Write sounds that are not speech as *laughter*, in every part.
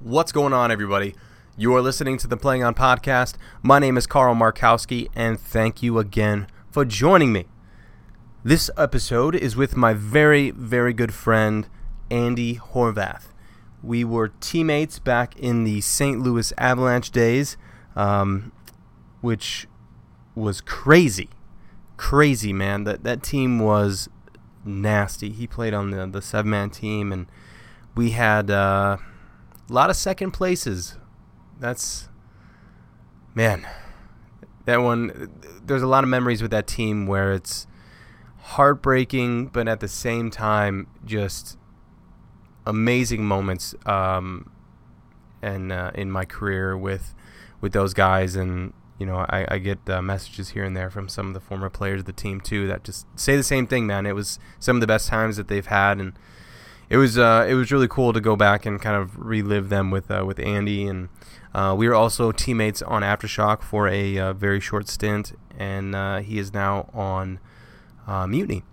What's going on, everybody? You are listening to the Playing On podcast. My name is Carl Markowski, and thank you again for joining me. This episode is with my very, very good friend, Andy Horvath. We were teammates back in the St. Louis Avalanche days, um, which was crazy. Crazy, man. That, that team was nasty. He played on the, the seven man team, and we had. Uh, a lot of second places. That's man, that one. There's a lot of memories with that team where it's heartbreaking, but at the same time, just amazing moments. Um, and uh, in my career with with those guys, and you know, I, I get uh, messages here and there from some of the former players of the team too that just say the same thing, man. It was some of the best times that they've had, and it was uh, it was really cool to go back and kind of relive them with uh, with Andy, and uh, we were also teammates on Aftershock for a uh, very short stint, and uh, he is now on uh, Mutiny,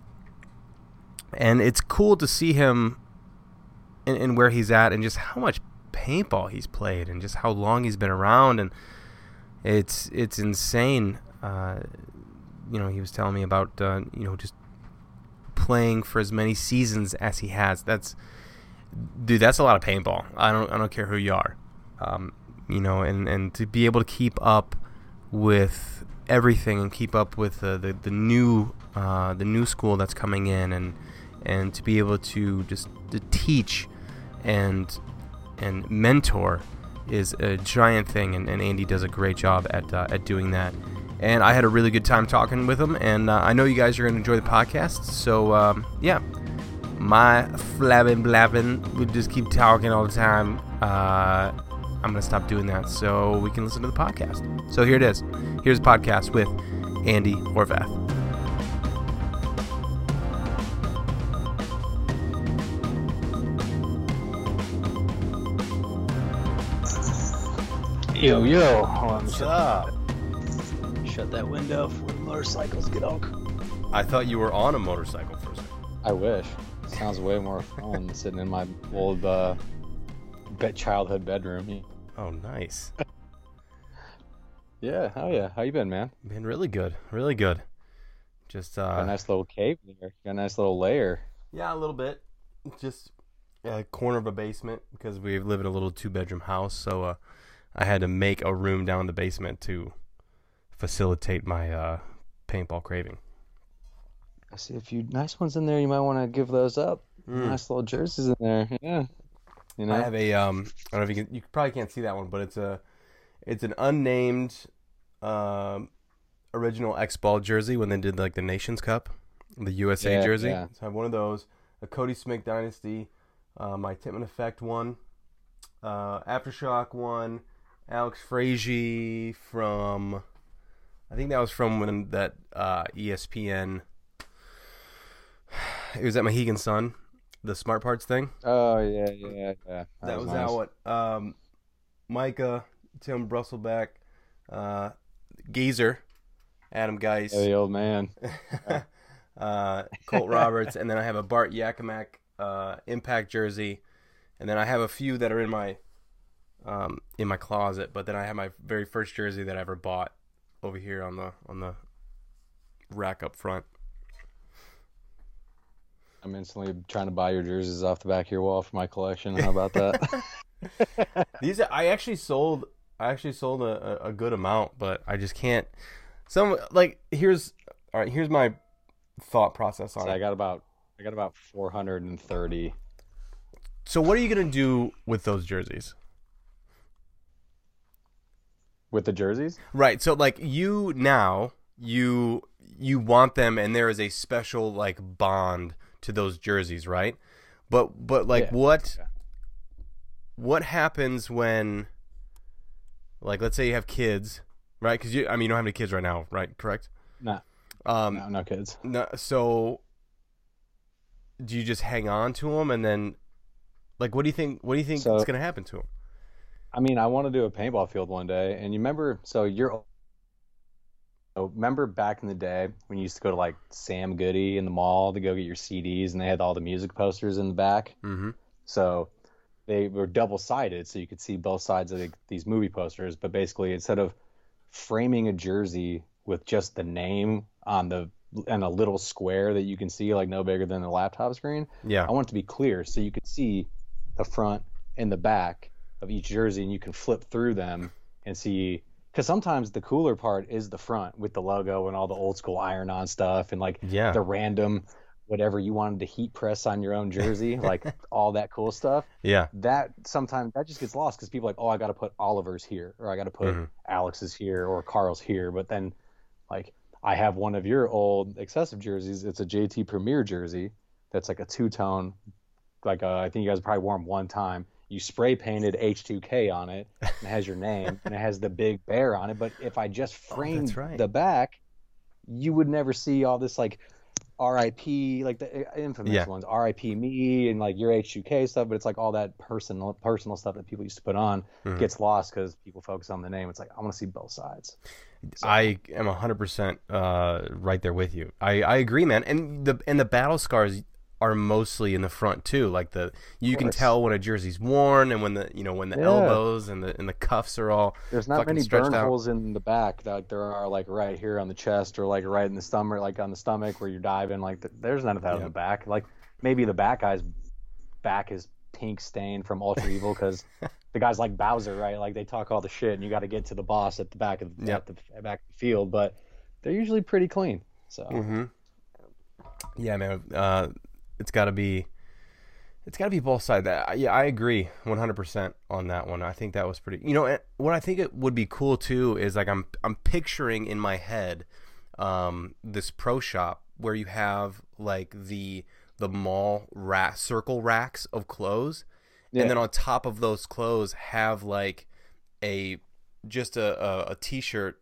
and it's cool to see him and where he's at, and just how much paintball he's played, and just how long he's been around, and it's it's insane. you know, he was telling me about you know just playing for as many seasons as he has. That's dude, that's a lot of paintball. I don't I don't care who you are. Um, you know, and, and to be able to keep up with everything and keep up with the, the, the new uh, the new school that's coming in and and to be able to just to teach and and mentor is a giant thing and, and Andy does a great job at, uh, at doing that and I had a really good time talking with him. And uh, I know you guys are going to enjoy the podcast. So, um, yeah, my flabbing blabbing would just keep talking all the time. Uh, I'm going to stop doing that so we can listen to the podcast. So, here it is. Here's a podcast with Andy Horvath. Yo, yo. What's up? shut that window before the motorcycles get on. I thought you were on a motorcycle for a second. I wish. Sounds way more fun sitting in my old uh, bed childhood bedroom. Oh, nice. yeah, oh yeah. How you been, man? Been really good, really good. Just uh, Got a nice little cave there. Got a nice little layer. Yeah, a little bit. Just a corner of a basement because we live in a little two-bedroom house, so uh, I had to make a room down in the basement to facilitate my uh, paintball craving. I see a few nice ones in there. You might want to give those up. Mm. Nice little jerseys in there. Yeah. You know? I have a um. I don't know if you can. You probably can't see that one, but it's a. It's an unnamed, um, original X Ball jersey when they did like the Nations Cup, the USA yeah, jersey. Yeah. So I have one of those. A Cody Smith Dynasty, uh, my Tippmann Effect one, uh, Aftershock one, Alex Frazier from I think that was from when that uh, ESPN. *sighs* It was at Mohegan Sun, the Smart Parts thing. Oh yeah, yeah, yeah. That, that was, was nice. um, Micah, Tim Brusselbeck, uh, Geezer, Adam Geis, yeah, the old man, *laughs* *laughs* uh, Colt Roberts, and then I have a Bart Yakimak uh, Impact jersey, and then I have a few that are in my um, in my closet. But then I have my very first jersey that I ever bought over here on the on the rack up front. I'm instantly trying to buy your jerseys off the back of your wall for my collection. How about that? *laughs* *laughs* These I actually sold. I actually sold a, a good amount, but I just can't. Some like here's all right. Here's my thought process on so it. I got about I got about 430. So what are you gonna do with those jerseys? With the jerseys. Right. So like you now you you want them and there is a special like bond to those jerseys, right? But but like yeah. what yeah. what happens when like let's say you have kids, right? Cuz you I mean you don't have any kids right now, right? Correct? No. Um no, no kids. No so do you just hang on to them and then like what do you think what do you think so, is going to happen to them? I mean, I want to do a paintball field one day. And you remember, so you're, so remember back in the day when you used to go to like Sam Goody in the mall to go get your CDs and they had all the music posters in the back? Mm-hmm. So they were double sided, so you could see both sides of the, these movie posters. But basically, instead of framing a jersey with just the name on the and a little square that you can see like no bigger than the laptop screen, Yeah. I want it to be clear so you could see the front and the back of each jersey, and you can flip through them and see. Because sometimes the cooler part is the front with the logo and all the old school iron-on stuff and like Yeah. the random whatever you wanted to heat press on your own jersey, *laughs* like all that cool stuff. Yeah. That sometimes that just gets lost because people are like, oh, I got to put Oliver's here, or I got to put Mhm. Alex's here, or Carl's here. But then, like, I have one of your old excessive jerseys. It's a JT Premier jersey that's like a two tone. Like uh, I think you guys probably wore them one time. You spray painted H2K on it, and it has your name, and it has the big bear on it. But if I just framed right. the back, you would never see all this like RIP, like the uh, infamous Yeah. ones, RIP me and like your H2K stuff. But it's like all that personal personal stuff that people used to put on Mhm. gets lost because people focus on the name. It's like I want to see both sides. So- I am hundred percent uh, right there with you. I, I agree, man. And the and the battle scars are mostly in the front too. Like the you can tell when a jersey's worn and when the you know when the Yeah. elbows and the and the cuffs are all There's not many burn out. holes in the back that there are like right here on the chest or like right in the stomach, like on the stomach where you're diving. Like th- there's none of that on Yeah. the back. Like maybe the back guy's back is pink stained from Ultra Evil because *laughs* the guy's like Bowser, right? Like they talk all the shit and you got to get to the boss at the back of Yep. at the back of the field, but they're usually pretty clean. So Mm-hmm. Yeah, man. Uh, it's got to be. It's got to be both sides. That yeah, I agree 100% on that one. I think that was pretty. You know, what I think it would be cool too is like I'm I'm picturing in my head um, this pro shop where you have like the the mall rack circle racks of clothes, Yeah. and then on top of those clothes have like a just a a, a t-shirt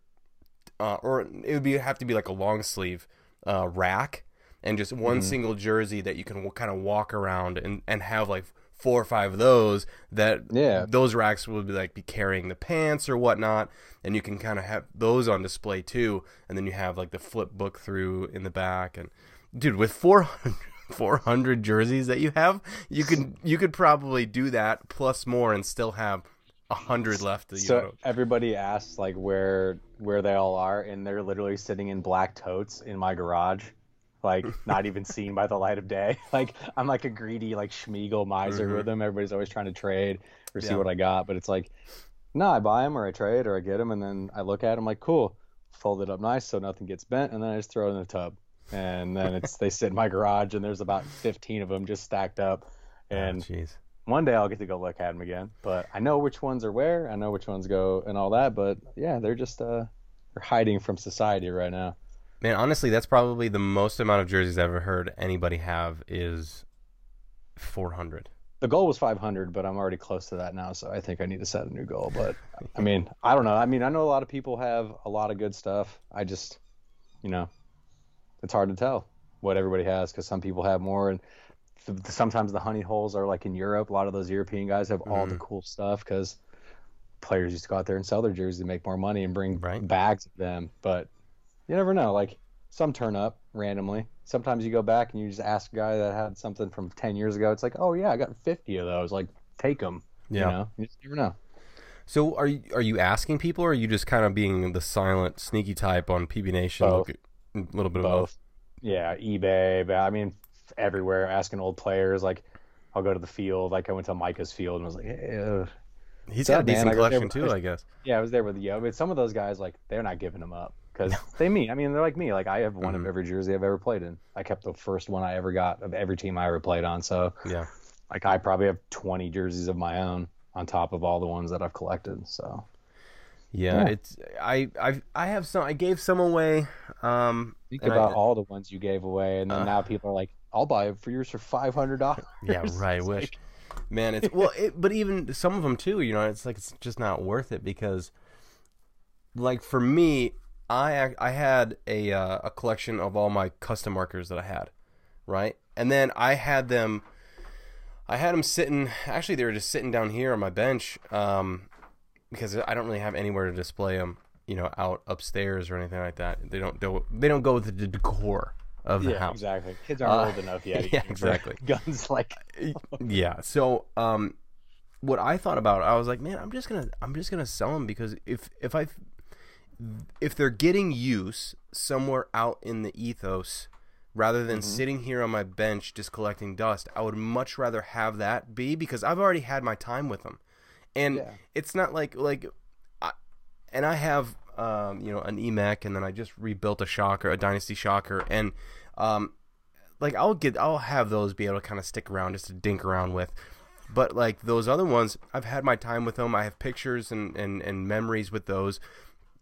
uh, or it would be have to be like a long sleeve uh, rack and just one Mm-hmm. single jersey that you can w- kind of walk around and, and have like four or five of those that Yeah. those racks would be like be carrying the pants or whatnot and you can kind of have those on display too and then you have like the flip book through in the back and dude with 400 *laughs* 400 jerseys that you have you can you could probably do that plus more and still have a hundred left to, you So know, everybody asks like where where they all are, and they're literally sitting in black totes in my garage, like *laughs* not even seen by the light of day. *laughs* Like I'm like a greedy like Smeagol miser Mhm. with them. Everybody's always trying to trade or see Yeah. what I got, but it's like, no, I buy them or I trade or I get them, and then I look at them like, cool, fold it up nice so nothing gets bent, and then I just throw it in the tub, and then *laughs* it's they sit in my garage, and there's about 15 of them just stacked up, and Oh, one day I'll get to go look at them again. But I know which ones are where. I know which ones go and all that. But yeah, they're just uh, they're hiding from society right now. Man, honestly, that's probably the most amount of jerseys I've ever heard anybody have is 400. The goal was 500, but I'm already close to that now. So I think I need to set a new goal. But I mean, I don't know. I mean, I know a lot of people have a lot of good stuff. I just, you know, it's hard to tell what everybody has because some people have more and. th- Sometimes the honey holes are like in Europe. A lot of those European guys have all the mm-hmm. cool stuff because players used to go out there and sell their jerseys to make more money and bring Right. bags of them. But you never know. Like some turn up randomly. Sometimes you go back and you just ask a guy that had something from 10 years ago. It's like, oh, yeah, I got 50 of those. Like, take them. Yeah. You know, you just never know. So are you are you asking people, or are you just kind of being the silent, sneaky type on PB Nation? Both. A little bit of both. Yeah, eBay. But I mean, everywhere asking old players. Like, I'll go to the field. Like, I went to Micah's field and was like, He's got a man, decent there collection with- too, I guess. yeah, I was there with Yo. But some of those guys, like, they're not giving them up because they me. I mean, they're like me. Like, I have one Mhm. of every jersey I've ever played in. I kept the first one I ever got of every team I ever played on. So, Yeah. like, I probably have 20 jerseys of my own on top of all the ones that I've collected. So, Yeah, Yeah. it's I I I have some. I gave some away. Um, think and I- about all the ones you gave away, and then Uh. now people are like, "I'll buy it for yours for five hundred dollars." Yeah, *laughs* right. Wish, man. It's well, it, but even some of them too. You know, it's like it's just not worth it because, like for me, I I had a uh, a collection of all my custom markers that I had, right, and then I had them. I had them sitting. Actually, they were just sitting down here on my bench, um, because I don't really have anywhere to display them. You know, out upstairs or anything like that. They don't do. They don't go with the decor of the Yeah, house. exactly. Kids aren't Uh, old enough yet. *laughs* yeah, exactly. *laughs* Guns like yeah. So, um, what I thought about, I was like, man, I'm just gonna I'm just gonna sell them because if if I if they're getting use somewhere out in the ethos rather than Mm-hmm. sitting here on my bench just collecting dust, I would much rather have that be because I've already had my time with them, and Yeah. it's not like like, I, and I have um, you know an Emek and then I just rebuilt a shocker, a Dynasty shocker, and um, like I'll get I'll have those be able to kind of stick around just to dink around with. But like those other ones, I've had my time with them. I have pictures and, and, and memories with those.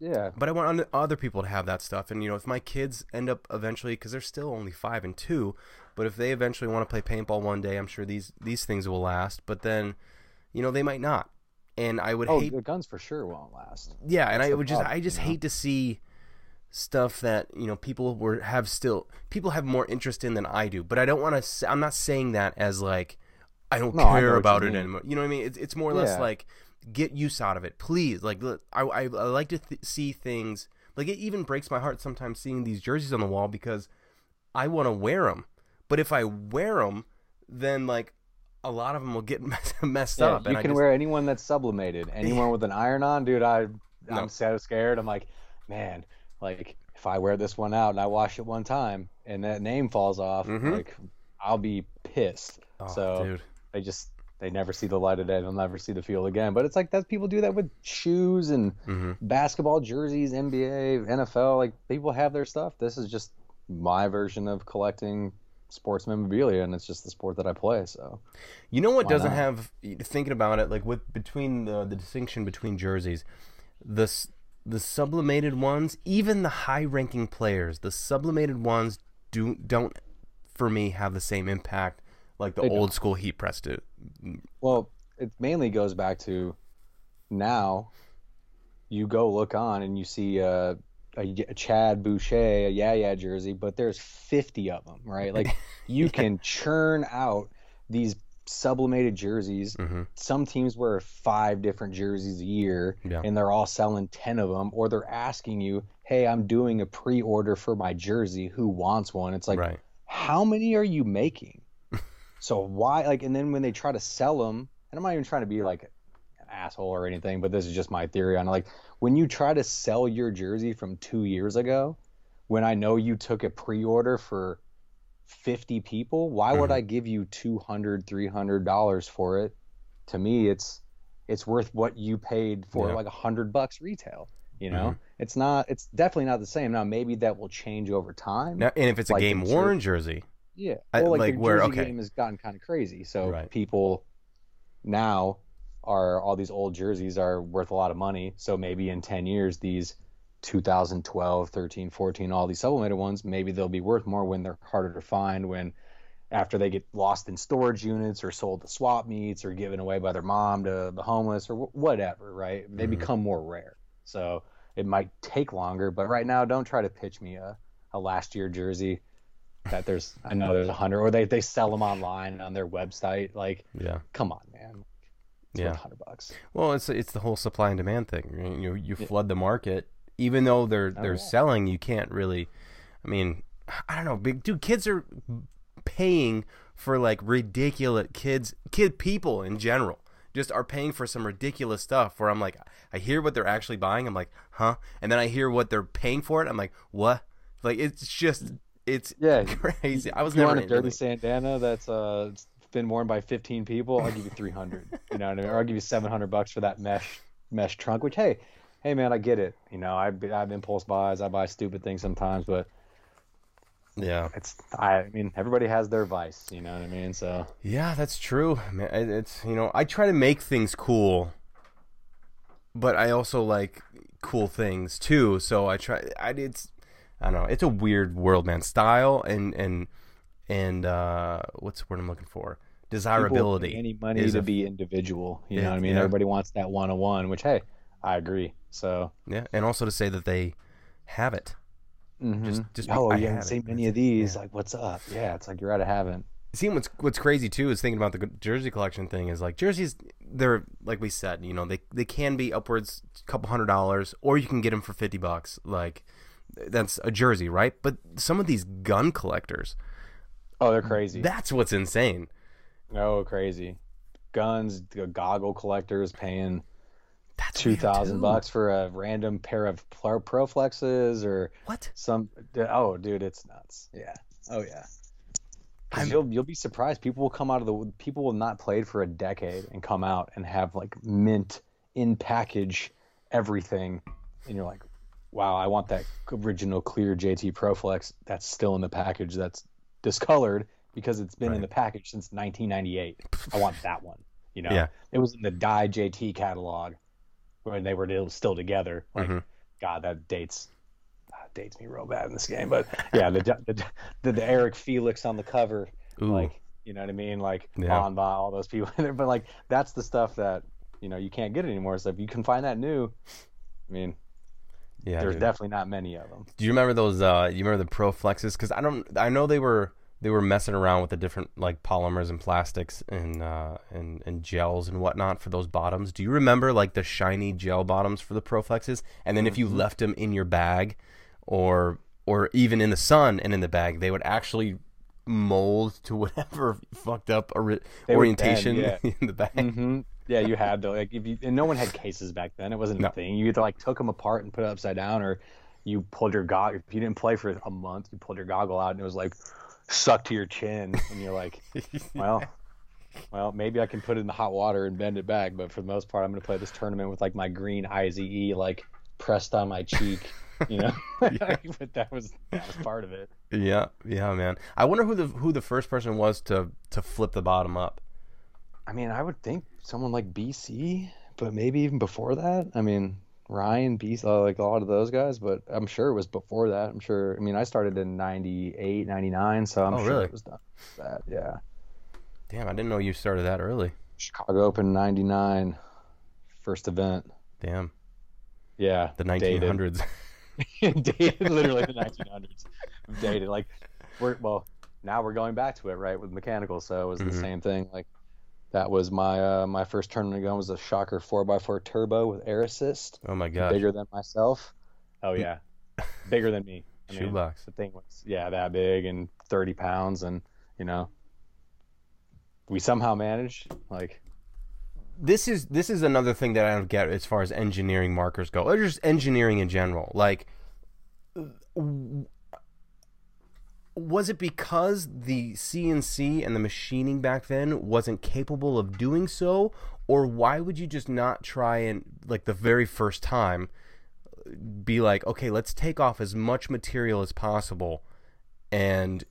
Yeah. But I want other people to have that stuff. And you know, if my kids end up eventually, because they're still only five and two, but if they eventually want to play paintball one day, I'm sure these these things will last. But then, you know, they might not. And I would Oh, hate, the guns for sure won't last. yeah. And I would just, I just you know? hate to see stuff that you know people were have still people have more interest in than I do. But I don't want to. I'm not saying that as like I don't No, care you about it mean. anymore. You know what I mean? It's it's more or less Yeah. like get use out of it, please. Like I I, I like to th- see things. Like it even breaks my heart sometimes seeing these jerseys on the wall because I want to wear them. But if I wear them, then like a lot of them will get *laughs* messed Yeah, up. you can just- wear anyone that's sublimated. Anyone with an iron on, dude. I No. I'm so scared. I'm like, man, like if I wear this one out and I wash it one time and that name falls off, Mhm. like I'll be pissed. Oh, so dude. they just they never see the light of day. They'll never see the field again. But it's like that people do that with shoes and Mhm. basketball jerseys, NBA, NFL. Like people have their stuff. This is just my version of collecting sports memorabilia, and it's just the sport that I play. So You know what doesn't not? have thinking about it like with between the the distinction between jerseys, the the sublimated ones, even the high ranking players, the sublimated ones do don't for me have the same impact like the They old school heat press do. Well, it mainly goes back to now you go look on and you see a, a, a Chad Boucher, a Yeah Yeah jersey, but there's 50 of them, right? Like *laughs* you can churn out these sublimated jerseys. Mhm. Some teams wear five different jerseys a year Yeah. and they're all selling 10 of them, or they're asking you, hey, I'm doing a pre order for my jersey. Who wants one? It's like, right. how many are you making? So why like and then when they try to sell them, and I'm not even trying to be like an asshole or anything, but this is just my theory on it. Like when you try to sell your jersey from two years ago, when I know you took a pre-order for 50 people, why would Mhm. I give you 200 300 dollars for it? To me, it's it's worth what you paid for Yeah. like a hundred bucks retail. You know, it's not. It's definitely not the same. Now maybe that will change over time. Now, and if it's a Like the game worn jersey, Yeah. I- Well, like, like the where- Jersey okay. game has gotten kind of crazy. So Right. people now are all these old jerseys are worth a lot of money. So maybe in 10 years, these 2012, 13, 14, all these sublimated ones, maybe they'll be worth more when they're harder to find when after they get lost in storage units or sold to swap meets or given away by their mom to the homeless or wh- whatever, right? They Mhm. become more rare. So it might take longer, but right now, don't try to pitch me a, a last year jersey that there's *laughs* I know there's a hundred or they, they sell them online on their website. Like, yeah. come on, man. It's Yeah. hundred bucks. Well, it's it's the whole supply and demand thing. You you, flood the market, even though they're Oh, they're yeah. selling. You can't really. I mean, I don't know, big dude. Kids are paying for like ridiculous kids, kid people in general. Just are paying for some ridiculous stuff. Where I'm like, I hear what they're actually buying. I'm like, huh? And then I hear what they're paying for it. I'm like, what? Like it's just it's Yeah. *laughs* crazy. I was You never want a dirty really- sandana that's uh it's been worn by 15 people? I'll give you 300. *laughs* you know what I mean? Or I'll give you 700 bucks for that mesh mesh trunk. Which hey, hey man, I get it. You know, I I have impulse buys. I buy stupid things sometimes, but yeah. it's I, I mean everybody has their vice. You know what I mean? So Yeah, that's true. Man, it's you know I try to make things cool, but I also like cool things too. So I try. I it's I don't know. It's a weird world, man. Style and and and uh, what's the word I'm looking for? Desirability. any money is to a- be individual. You Yeah, know what I mean? yeah. Everybody wants that one on one. Which hey, I agree. So. Yeah, and also to say that they have it. Just- just be- oh, I you haven't seen many of these. Like, what's up? Yeah, it's like you're out of having. See what's what's crazy too is thinking about the jersey collection thing is like jerseys they're like we said you know they they can be upwards a couple hundred dollars or you can get them for 50 bucks like that's a jersey right but some of these gun collectors Oh, they're crazy. that's what's insane oh, crazy. guns, the goggle collectors paying That's two thousand bucks for a random pair of Proflexes or What? some. Oh, dude, it's nuts. Yeah. Oh yeah. You'll you'll be surprised. People will come out of the people will not played for a decade and come out and have like mint in package everything, and you're like, wow, I want that original clear JT Proflex that's still in the package that's discolored because it's been Right. in the package since 1998. I want that one. You know, Yeah. it was in the Die JT catalog when they were still- together. Like, Mhm. God, that dates ah, dates me real bad in this game. But yeah, the the, the, the Eric Felix on the cover, Ooh. like you know what I mean, like Yeah. on by all those people *laughs* in there. But like that's the stuff that you know you can't get anymore. So if you can find that new, I mean, yeah. there's dude. definitely not many of them. Do you remember those? Uh, you remember the Pro Flexes? Because I don't. I know they were they were messing around with the different like polymers and plastics and uh, and and gels and whatnot for those bottoms. Do you remember like the shiny gel bottoms for the Pro Flexes? And then if you left them in your bag, or or even in the sun and in the bag, they would actually mold to whatever *laughs* fucked up ori- orientation bend, yeah. *laughs* in the bag. hmm Yeah, you had to like if you and no one had cases back then. It wasn't No. a thing. You either like took them apart and put it upside down, or you pulled your goggle. If you didn't play for a month, you pulled your goggle out and it was like sucked to your chin, and you're like, *laughs* well, well, maybe I can put it in the hot water and bend it back. But for the most part, I'm gonna play this tournament with like my green IZE like pressed on my cheek. You know, *laughs* *laughs* but that was that was part of it. Yeah, yeah, man. I wonder who the who the first person was to to flip the bottom up. I mean, I would think someone like BC, but maybe even before that. I mean, Ryan, BC, uh, like a lot of those guys, but I'm sure it was before that. I'm sure. I mean, I started in 98, 99, so I'm Oh, sure really? it was done. That, yeah. Damn, I didn't know you started that early. Chicago Open 99, first event. Damn, Yeah. the 1900s. *laughs* dated, literally the *laughs* 1900s. Dated. Like, we're, well, now we're going back to it, right, with mechanical, so it was Mhm. the same thing. Like, that was my uh, my first tournament gun was a Shocker 4x4 turbo with air assist. oh my god! bigger than myself. Oh yeah, bigger than me. I mean, Shoebox. the thing was yeah that big and 30 pounds, and you know, we somehow managed. Like this is this is another thing that I don't get as far as engineering markers go, or just engineering in general. Like, w- was it because the CNC and the machining back then wasn't capable of doing so, or why would you just not try and like the very first time be like, okay, let's take off as much material as possible and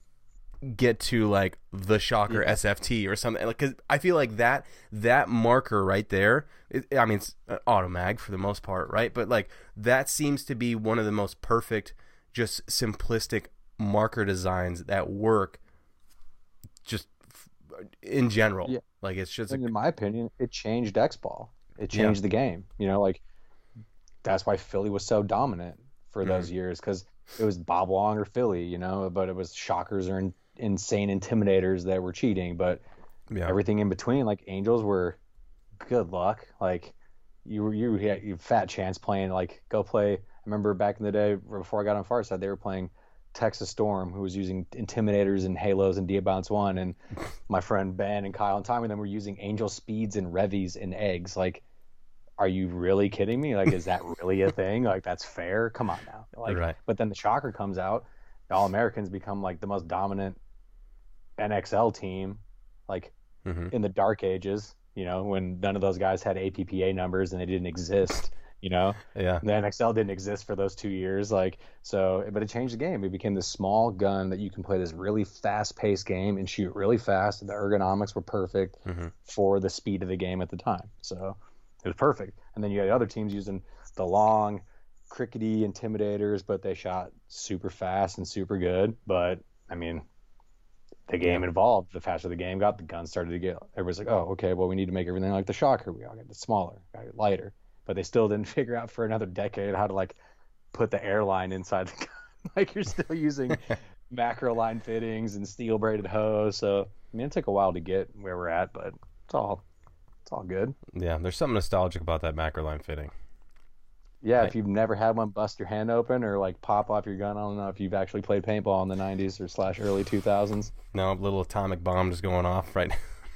get to like the shocker SFT or something? Like cuz I feel like that that marker right there it, I mean it's uh, an automag for the most part right? But like that seems to be one of the most perfect just simplistic marker designs that work just in general Yeah. like it's just in my opinion, it changed X ball. It changed the game. You know, like that's why Philly was so dominant for those Mm-hmm. years because it was Bob Long or Philly. You know, but it was shockers or in, insane intimidators that were cheating, but. yeah everything in between like angels were good luck like you were you had you fat chance playing like go play i remember back in the day before i got on far side they were playing texas storm who was using intimidators and halos and diabounce one and *laughs* my friend ben and kyle and tommy and them were using angel speeds and revies and eggs. Like are you really kidding me? Like is that really a thing? Like that's fair? Come on now. Like Right. but then the shocker comes out all americans become like the most dominant nxl team like hmm in the dark ages, you know, when none of those guys had APPA numbers and they didn't exist, you know, yeah the NXL didn't exist for those two years. Like, so, but it changed the game. It became this small gun that you can play this really fast paced game and shoot really fast. The ergonomics were perfect Mhm. for the speed of the game at the time. So it was perfect. And then you had other teams using the long, crickety intimidators, but they shot super fast and super good. But I mean, the game evolved. The faster the game got, the guns started to get. Everybody's like, "Oh, okay. Well, we need to make everything like the Shocker. We all get it smaller, lighter." But they still didn't *laughs* figure out for another decade how to like put the airline inside the gun. *laughs* like you're still using *laughs* macro line fittings and steel braided hose. So I mean, it took a while to get where we're at, but it's all it's all good. yeah there's something nostalgic about that macro line fitting Yeah, Right. if you've never had one bust your hand open or like pop off your gun, I don't know if you've actually played paintball in the '90s or slash early 2000s. No, a little atomic bomb just going off right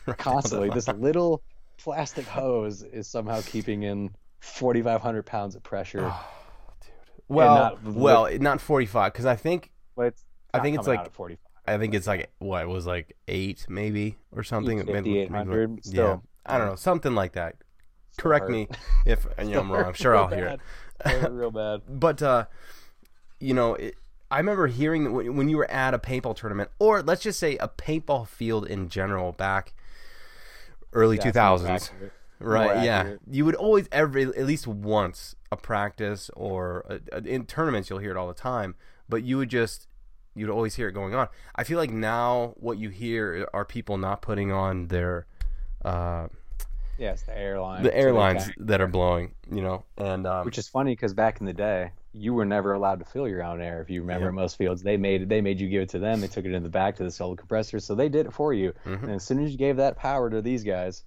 right. Constantly, this little plastic hose is somehow keeping in 4,500 pounds of pressure. Well, not- well, not 45 because I think I think it's like- out 45. I think it's like what it was like eight maybe or something. Maybe- 5,800, maybe- still. Yeah, I don't know, something like that. Correct hurt. me *laughs* if you know, I'm wrong. I'm sure I'll hear it. it. real bad. *laughs* But uh, you know, it, I remember hearing that when, when you were at a paintball tournament, or let's just say a paintball field in general, back early two accurate. Right? Yeah, you would always every at least once a practice or a, a- in tournaments you'll hear it all the time, but you would just you'd always hear it going on. I feel like now what you hear are people not putting on their uh, Yeah, it's the airline. the airlines that are blowing, you know, and um, Which is funny because back in the day, you were never allowed to fill your own air. If you remember, Yeah. most fields, they made they made you give it to them. They took it in the back to the solar compressor, so they did it for you. Mhm. And as soon as you gave that power to these guys,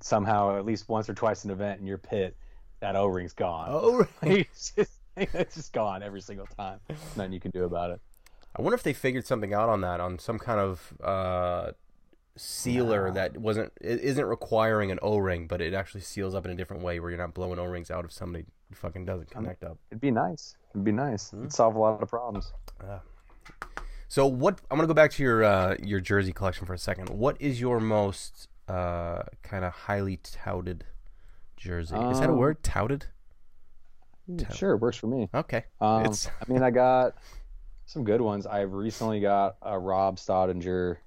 somehow at least once or twice an event in your pit, that O ring's gone. oh, *laughs* it's, just, it's just gone every single time. Nothing you can do about it. I wonder if they figured something out on that, on some kind of uh, sealer No. that wasn't it isn't requiring an O ring, but it actually seals up in a different way where you're not blowing O rings out if somebody fucking doesn't connect up. It'd be nice. It'd be nice. Hmm. It'd solve a lot of problems. So what? I'm gonna go back to your uh, your jersey collection for a second. What is your most uh, kind of highly touted jersey? is that a Um, word? Touted? Sure, it works for me. Okay. Um, It's- I mean, I got some good ones. I've recently got a Rob Stodinger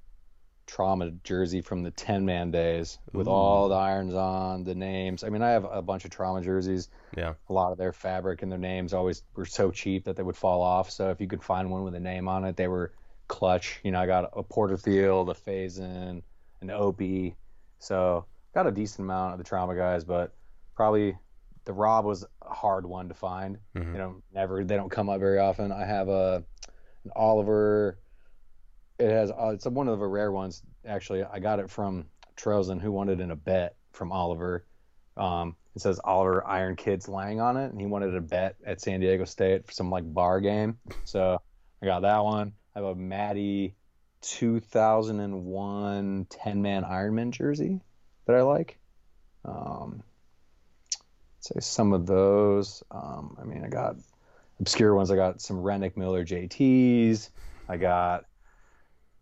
trauma jersey from the 10 man days with Ooh. all the irons on, the names. I mean, I have a bunch of trauma jerseys. Yeah. A lot of their fabric and their names always were so cheap that they would fall off. So if you could find one with a name on it, they were clutch. You know, I got a Porterfield, a Faison, an Opie. So got a decent amount of the trauma guys, but probably the Rob was a hard one to find. Mhm. You know, never they don't come up very often. I have a an Oliver. It has uh, it's one of the rare ones actually. I got it from Trozen who wanted in a bet from Oliver. Um, it says Oliver Iron Kids Lang on it, and he wanted a bet at San Diego State for some like bar game. *laughs* So I got that one. I have a Maddie 2001 10 man Ironman jersey that I like. Um, say some of those. Um, I mean, I got obscure ones. I got some Rennick Miller JTs. I got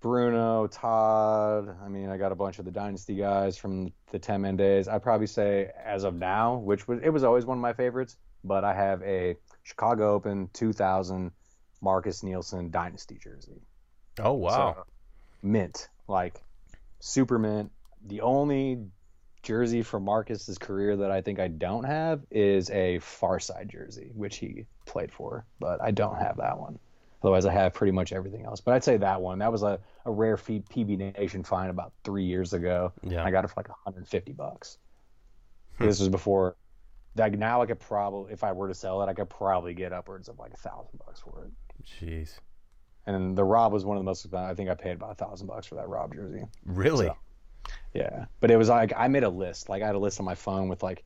Bruno, Todd. I mean, I got a bunch of the Dynasty guys from the 10 man days. I'd probably say, as of now, which was it was always one of my favorites, but I have a Chicago Open 2000 Marcus Nielsen Dynasty jersey. Oh wow. So, mint, like super mint. The only jersey from Marcus's career that I think I don't have is a Far Side jersey, which he played for, but I don't have that one. Otherwise, I have pretty much everything else. But I'd say that one. That was a, a rare feat PB Nation find about three years ago. yeah. I got it for like 150 bucks. Hmm. This was before. Like now, I could probably, if I were to sell it, I could probably get upwards of like a thousand bucks for it. Jeez. And the Rob was one of the most. expensive. I think I paid about a thousand bucks for that Rob jersey. Really? So- Yeah, but it was like I made a list. Like I had a list on my phone with like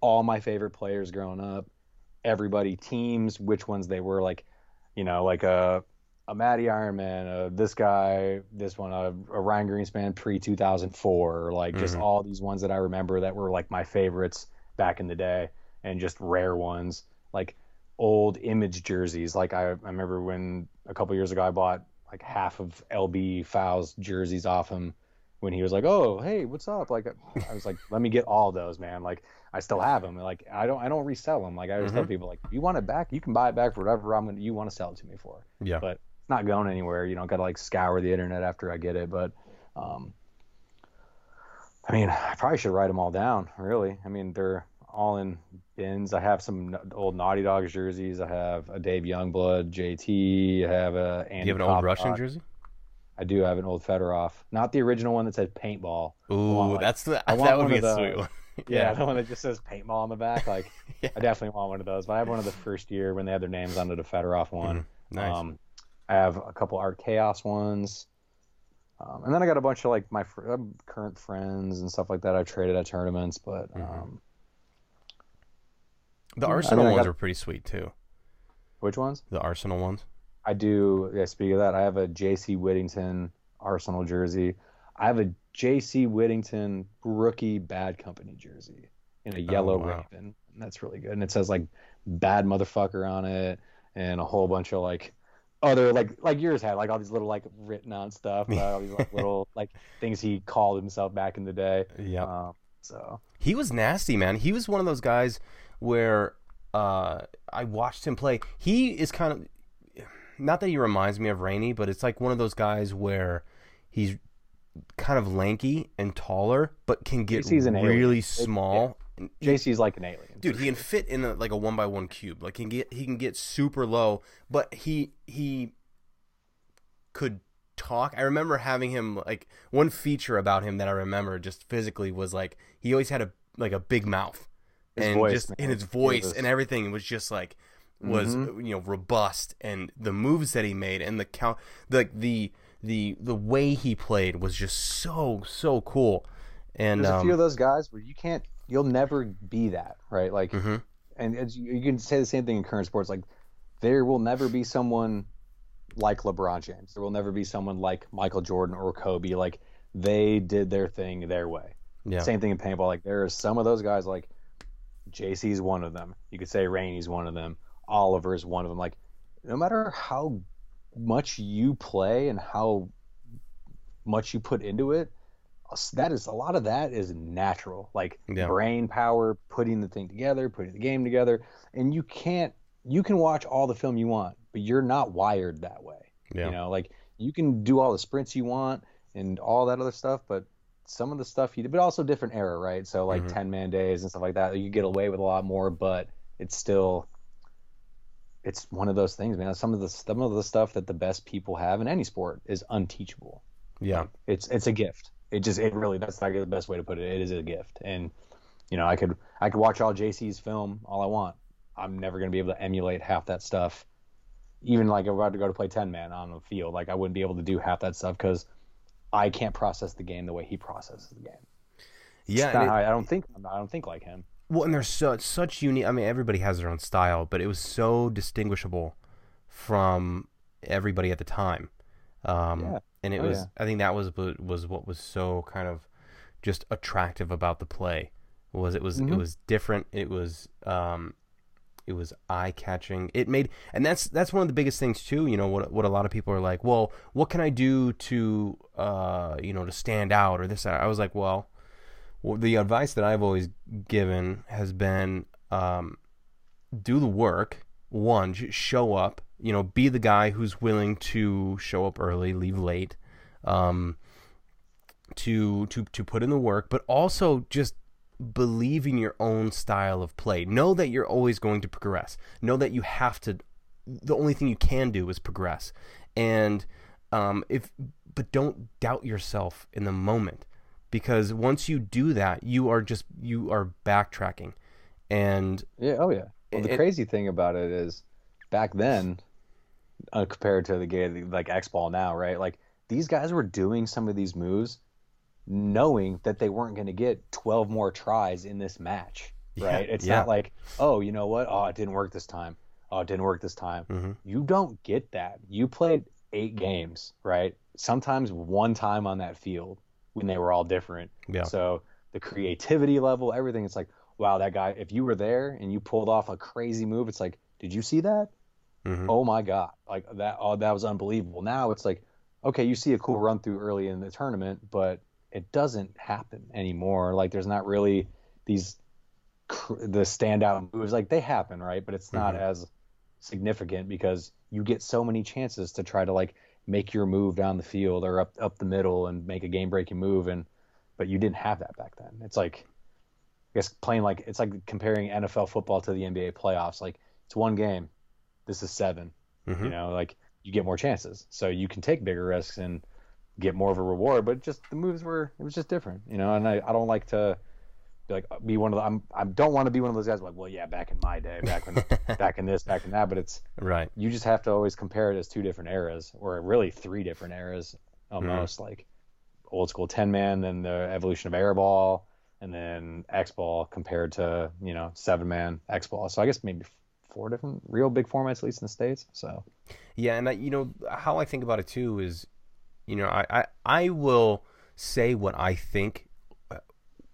all my favorite players growing up, everybody, teams, which ones they were. Like, you know, like a a Matty Ironman, uh, this guy, this one, a, a Ryan Greenspan pre two thousand four, like just Mhm. all these ones that I remember that were like my favorites back in the day, and just rare ones like old image jerseys. Like I, I remember when a couple years ago I bought like half of LB Fowles jerseys off him when he was like, "Oh, hey, what's up?" Like I was like, "Let me get all those, man." Like I still have them. Like I don't I don't resell them. Like I always tell people like, "You want it back? You can buy it back for whatever I'm gonna, you want to sell it to me for." Yeah. But it's not going anywhere. You know, got to like scour the internet after I get it. But um, I mean, I probably should write them all down. Really, I mean, they're all in bins. I have some old Naughty Dogs jerseys. I have a Dave Youngblood JT. I have a Andy Do you have an old. Russian jersey? I do have an old Fedorov, not the original one that said paintball. Ooh, like- that's the I *laughs* want that would be a those. sweet one. *laughs* Yeah, the one that just says paintball on the back. *laughs* Like, Yeah. I definitely want one of those. But I have one of the first year when they had their names on it, a Fedorov one. Mhm. Nice. Um, I have a couple Art Chaos ones. Um, and then I got a bunch of like my fr- uh, current friends and stuff like that I've traded at tournaments. But Mhm. um, the Arsenal ones got- are pretty sweet too. which ones? The Arsenal ones. I do. Yeah, speaking of that, I have a J.C. Whittington Arsenal jersey. I have a J.C. Whittington rookie Bad Company jersey in a yellow Oh, wow. raven. And that's really good. And it says like bad motherfucker on it and a whole bunch of like other like like yours had like all these little like written on stuff, uh, all these like, *laughs* little like things he called himself back in the day. Yeah. Um, so He was nasty, man. He was one of those guys where uh, I watched him play. He is kind of not that he reminds me of Rainey, but it's like one of those guys where he's kind of lanky and taller, but can get alien. really It- small. JC's like an alien. Dude, he can fit in a, like a one by one cube. Like he can get he can get super low, but he he could talk. I remember having him like one feature about him that I remember just physically was like he always had a like a big mouth His and voice, just man. in his voice Mm-hmm. and everything was just like was you know robust and the moves that he made and the count the the the the way he played was just so so cool. And There's a um, few of those guys where you can't, you'll never be that, right? Like, Mhm. and as you, you can say the same thing in current sports. Like, there will never be someone like LeBron James. There will never be someone like Michael Jordan or Kobe. Like, they did their thing their way. yeah. Same thing in paintball. Like, there are some of those guys. Like, JC's one of them. You could say Rainey's one of them. Oliver's one of them. Like, no matter how much you play and how much you put into it, that is a lot of that is natural. Like Yeah. brain power, putting the thing together, putting the game together, and you can't. You can watch all the film you want, but you're not wired that way. Yeah. You know, like you can do all the sprints you want and all that other stuff, but some of the stuff you did, but also different era, right? So like Mhm. 10 man days and stuff like that, you get away with a lot more, but it's still, it's one of those things, man. Some of the some of the stuff that the best people have in any sport is unteachable. yeah. It's it's a gift. It just it really that's like the best way to put it. It is a gift, and you know I could I could watch all JC's film all I want. I'm never gonna be able to emulate half that stuff. Even like if I had to go to play 10 man on the field, like I wouldn't be able to do half that stuff because I can't process the game the way he processes the game. Yeah. Not it- I, I don't think I don't think like him. Well, and there's such such unique. I mean, everybody has their own style, but it was so distinguishable from everybody at the time. Um, Yeah. And it Oh, was. yeah. I think that was what- was what was so kind of just attractive about the play. Was it was it Mhm. was different. It was um, it was eye catching. It made, and that's that's one of the biggest things too. You know what what a lot of people are like. Well, what can I do to uh, you know to stand out or this? that?" I was like, well, the advice that I've always given has been um, do the work. One, show up. You know, be the guy who's willing to show up early, leave late, um, to to to put in the work, but also just believe in your own style of play. Know that you're always going to progress. Know that you have to. The only thing you can do is progress, and um, if but don't doubt yourself in the moment because once you do that, you are just you are backtracking, and Yeah. Oh yeah. Well, the It- crazy thing about it is, back then, uh, compared to the game like X Ball now, right? Like these guys were doing some of these moves, knowing that they weren't going to get 12 more tries in this match, Yeah, right? It's yeah. not like, oh, you know what? Oh, it didn't work this time. Oh, it didn't work this time. Mhm. You don't get that. You played eight games, right? Sometimes one time on that field when they were all different. yeah, So the creativity level, everything, it's like, wow, that guy, if you were there and you pulled off a crazy move, it's like, did you see that? Mhm. Oh my God. Like that, oh, that was unbelievable. Now it's like, okay, you see a cool run through early in the tournament, but it doesn't happen anymore. Like there's not really these, the standout moves. Like they happen, right? But it's not Mhm. as significant because you get so many chances to try to like make your move down the field or up, up the middle and make a game breaking move. And, but you didn't have that back then. It's like, I guess playing like it's like comparing NFL football to the NBA playoffs. Like it's one game, this is 7 Mhm. You know, like you get more chances, so you can take bigger risks and get more of a reward. But just the moves were it was just different, you know. And I, I don't like to be like be one of the I'm I don't want to be one of those guys like well yeah back in my day back when *laughs* back in this back in that. But it's right. you just have to always compare it as two different eras or really three different eras mm-hmm. almost like old school 10 man then the evolution of airball and then x ball compared to you know seven man x ball so i guess maybe four different real big formats at least in the states so Yeah, and I, you know how I think about it too is, you know, I, I I will say what I think uh,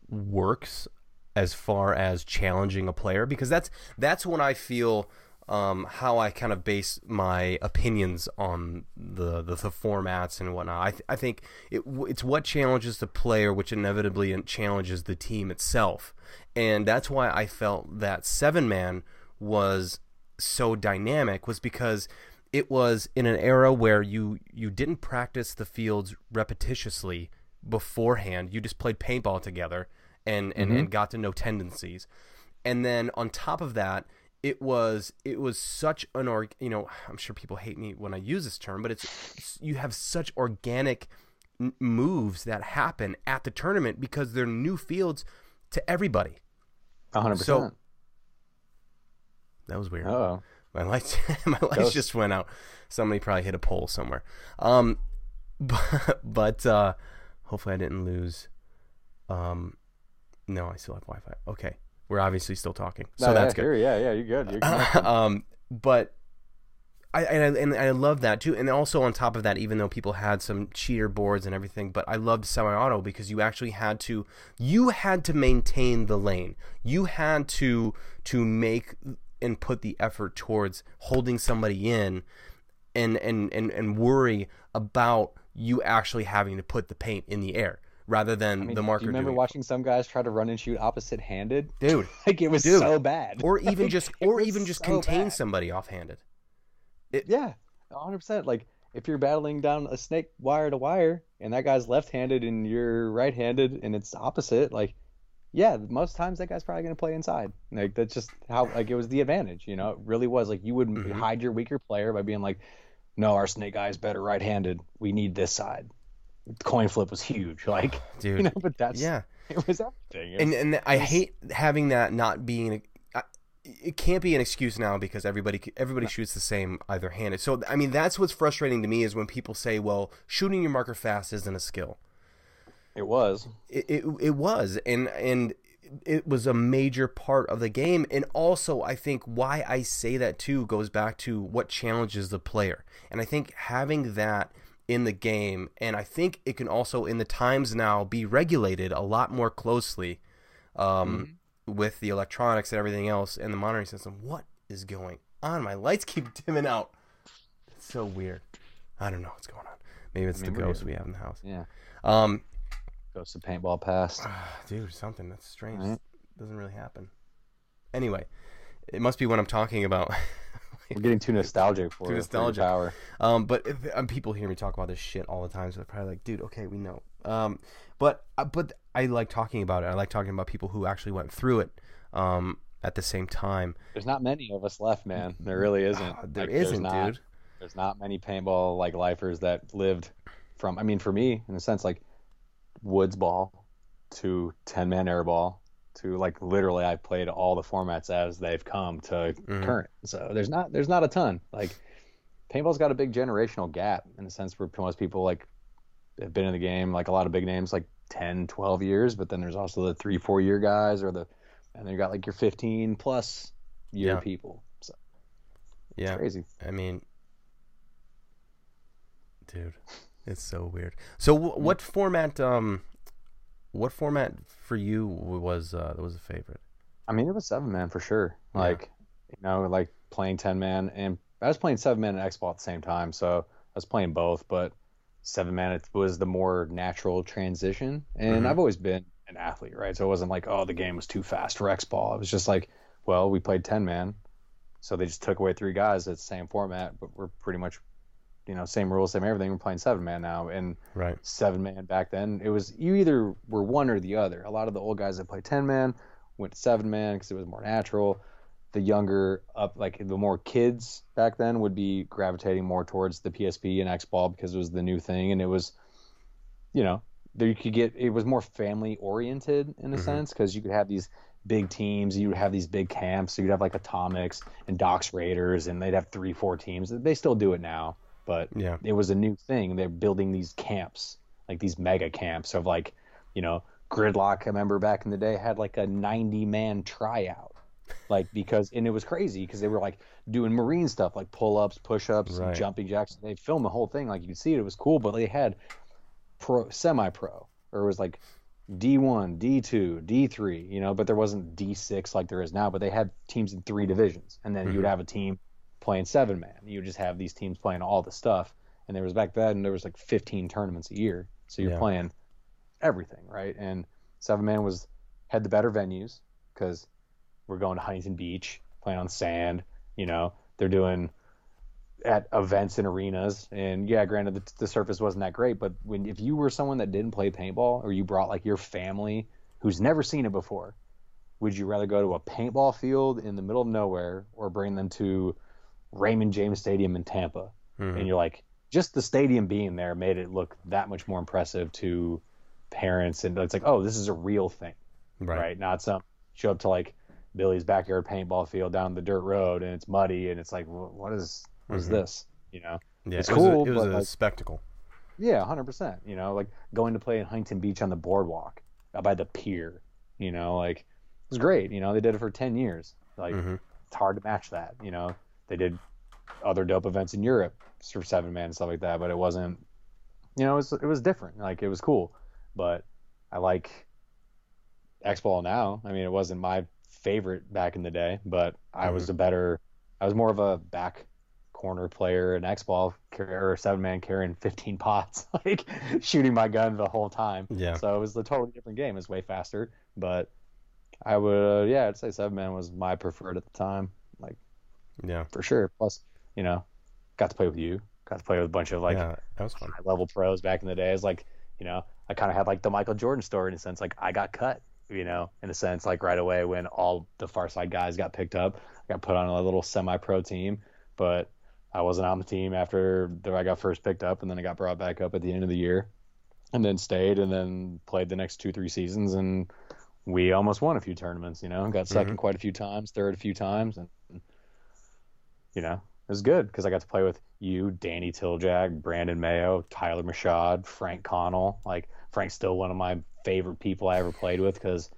works as far as challenging a player because that's that's when I feel um, how I kind of base my opinions on the the, the formats and whatnot. I, th- I think it, it's what challenges the player, which inevitably challenges the team itself, and that's why I felt that seven man was so dynamic was because it was in an era where you you didn't practice the fields repetitiously beforehand. You just played paintball together and and, Mhm. and got to know tendencies, and then on top of that it was it was such an org you know i'm sure people hate me when i use this term but it's, you have such organic n- moves that happen at the tournament because they're new fields to everybody A hundred So- percent. that was weird Oh, my lights *laughs* my lights Ghost. just went out somebody probably hit a pole somewhere um *laughs* but, but uh hopefully i didn't lose um no i still have wi-fi okay we're obviously still talking so that's good Yeah, yeah, you're good. You're good. *laughs* um, but I and, I and I love that too. And also on top of that, even though people had some cheater boards and everything, but I loved semi-auto because you actually had to you had to maintain the lane. You had to to make and put the effort towards holding somebody in and and and, and worry about you actually having to put the paint in the air rather than I mean, the marker Do you remember doing watching some guys try to run and shoot opposite handed? dude *laughs* Like it was Dude. so bad. or *laughs* even Like, just or even just so contain bad. somebody offhanded Yeah, hundred percent. Like if you're battling down a snake wire to wire, and that guy's left-handed and you're right-handed, and it's opposite, like yeah, most times that guy's probably gonna play inside. Like that's just how like it was the advantage. You know, it really was. Like you would Mhm. hide your weaker player by being like, no, our snake guy is better right-handed. We need this side. The coin flip was huge. *sighs* Like *sighs* dude you know, but that's yeah *laughs* it was everything. It and was- and I hate having that not being. I- It can't be an excuse now because everybody everybody shoots the same either handed. So I mean that's what's frustrating to me is when people say, "Well, shooting your marker fast isn't a skill." It was. It it, it was, and and it was a major part of the game. And also, I think why I say that too goes back to what challenges the player. And I think having that in the game, and I think it can also in the times now be regulated a lot more closely um, with the electronics and everything else and the monitoring system. What is going on? My lights keep *laughs* dimming out. It's so weird. I don't know what's going on. Maybe it's I mean, the ghost we have in the house. Yeah. Um, Goes to paintball pass. dude, something that's strange. Right. Doesn't really happen. Anyway, it must be what I'm talking about. *laughs* We're getting too nostalgic for Too for nostalgic. Power. Um, but if, um, people hear me talk about this shit all the time, so they're probably like, "Dude, okay, we know." Um, but uh, but I like talking about it. I like talking about people who actually went through it. Um, at the same time, There's not many of us left, man. There really isn't. Ah, there Like, isn't, not, dude. There's not many paintball like lifers that lived from. I mean, for me, in a sense, like woods ball to ten man air ball to like literally, I played all the formats as they've come to Mhm. current. So there's not there's not a ton. Like paintball's got a big generational gap in the sense where most people like have been in the game like a lot of big names like 10 12 years but then there's also the three four year guys or the and then you got like your 15 plus year Yeah. people so yeah, crazy I mean, dude, it's so weird. So, w- what format? Um, what format for you was uh, was a favorite? i mean it was seven man for sure Yeah. like you know like playing 10 man and i was playing seven man and x-ball at the same time so i was playing both but seven man it was the more natural transition and Mhm. i've always been an athlete right so it wasn't like oh the game was too fast for x-ball it was just like well we played 10 man so they just took away three guys it's the same format but we're pretty much you know same rules same everything we're playing seven man now and Right. seven man back then. It was you either were one or the other. A lot of the old guys that played ten man went to seven man because it was more natural. The younger up like the more kids back then would be gravitating more towards the PSP and X ball because it was the new thing and it was, you know, there you could get it was more family oriented in a Mhm. sense because you could have these big teams. You would have these big camps. So you'd have like Atomics and Docs Raiders, and they'd have three, four teams. They still do it now, but Yeah. it was a new thing. They're building these camps, like these mega camps of like, you know, Gridlock. I remember back in the day had like a 90 man tryout, like because and it was crazy because they were like doing marine stuff like pull ups, push ups, Right. jumping jacks. They filmed the whole thing like you could see it. It was cool, but they had pro, semi pro, or it was like D1, D2, D3, you know, but there wasn't D6 like there is now, but they had teams in three divisions. And then you would Mhm. have a team playing seven man. You just have these teams playing all the stuff. And there was back then, there was like 15 tournaments a year. So you're Yeah. playing everything, right? And seven man was had the better venues because we're going to Huntington Beach, playing on sand, you know, they're doing at events and arenas and yeah granted the, the surface wasn't that great but when if you were someone that didn't play paintball or you brought like your family who's never seen it before would you rather go to a paintball field in the middle of nowhere or bring them to Raymond James Stadium in Tampa Mhm. and you're like just the stadium being there made it look that much more impressive to parents and it's like oh this is a real thing right. right? Not some show up to like Billy's backyard paintball field down the dirt road and it's muddy and it's like, "Wh- what is what is Mhm. this? You know? Yeah, It's it was a- cool, it was a like- spectacle. Yeah, hundred percent. You know, like going to play in Huntington Beach on the boardwalk uh, by the pier. You know, like it was great. You know, they did it for ten years. Like hmm it's hard to match that. You know, they did other dope events in Europe for seven man and stuff like that, but it wasn't. You know, it was it was different. Like it was cool, but I like X Ball now. I mean, it wasn't my favorite back in the day, but I was a better. I was more of a back corner player in X Ball or seven man carrying 15 *laughs* pots, *laughs* like shooting my gun the whole time. Yeah. So it was a totally different game. It's way faster, but I would, uh, yeah, I'd say seven man was my preferred at the time, Yeah. for sure. Plus, you know, got to play with you, got to play with a bunch of like yeah, that was fun. high level pros back in the day. It's like, you know, I kind of had like the Michael Jordan story in a sense. Like I got cut, you know, in a sense, like right away when all the far side guys got picked up, I got put on a little semi pro team, but I wasn't on the team after the, I got first picked up, and then I got brought back up at the end of the year, and then stayed, and then played the next two three seasons, and we almost won a few tournaments. You know, got 2nd mm-hmm. quite a few times, third a few times, and you know, it was good because I got to play with you, Danny Tiljak, Brandon Mayo, Tyler Mashad, Frank Connell. Like Frank's still one of my favorite people I ever played with because,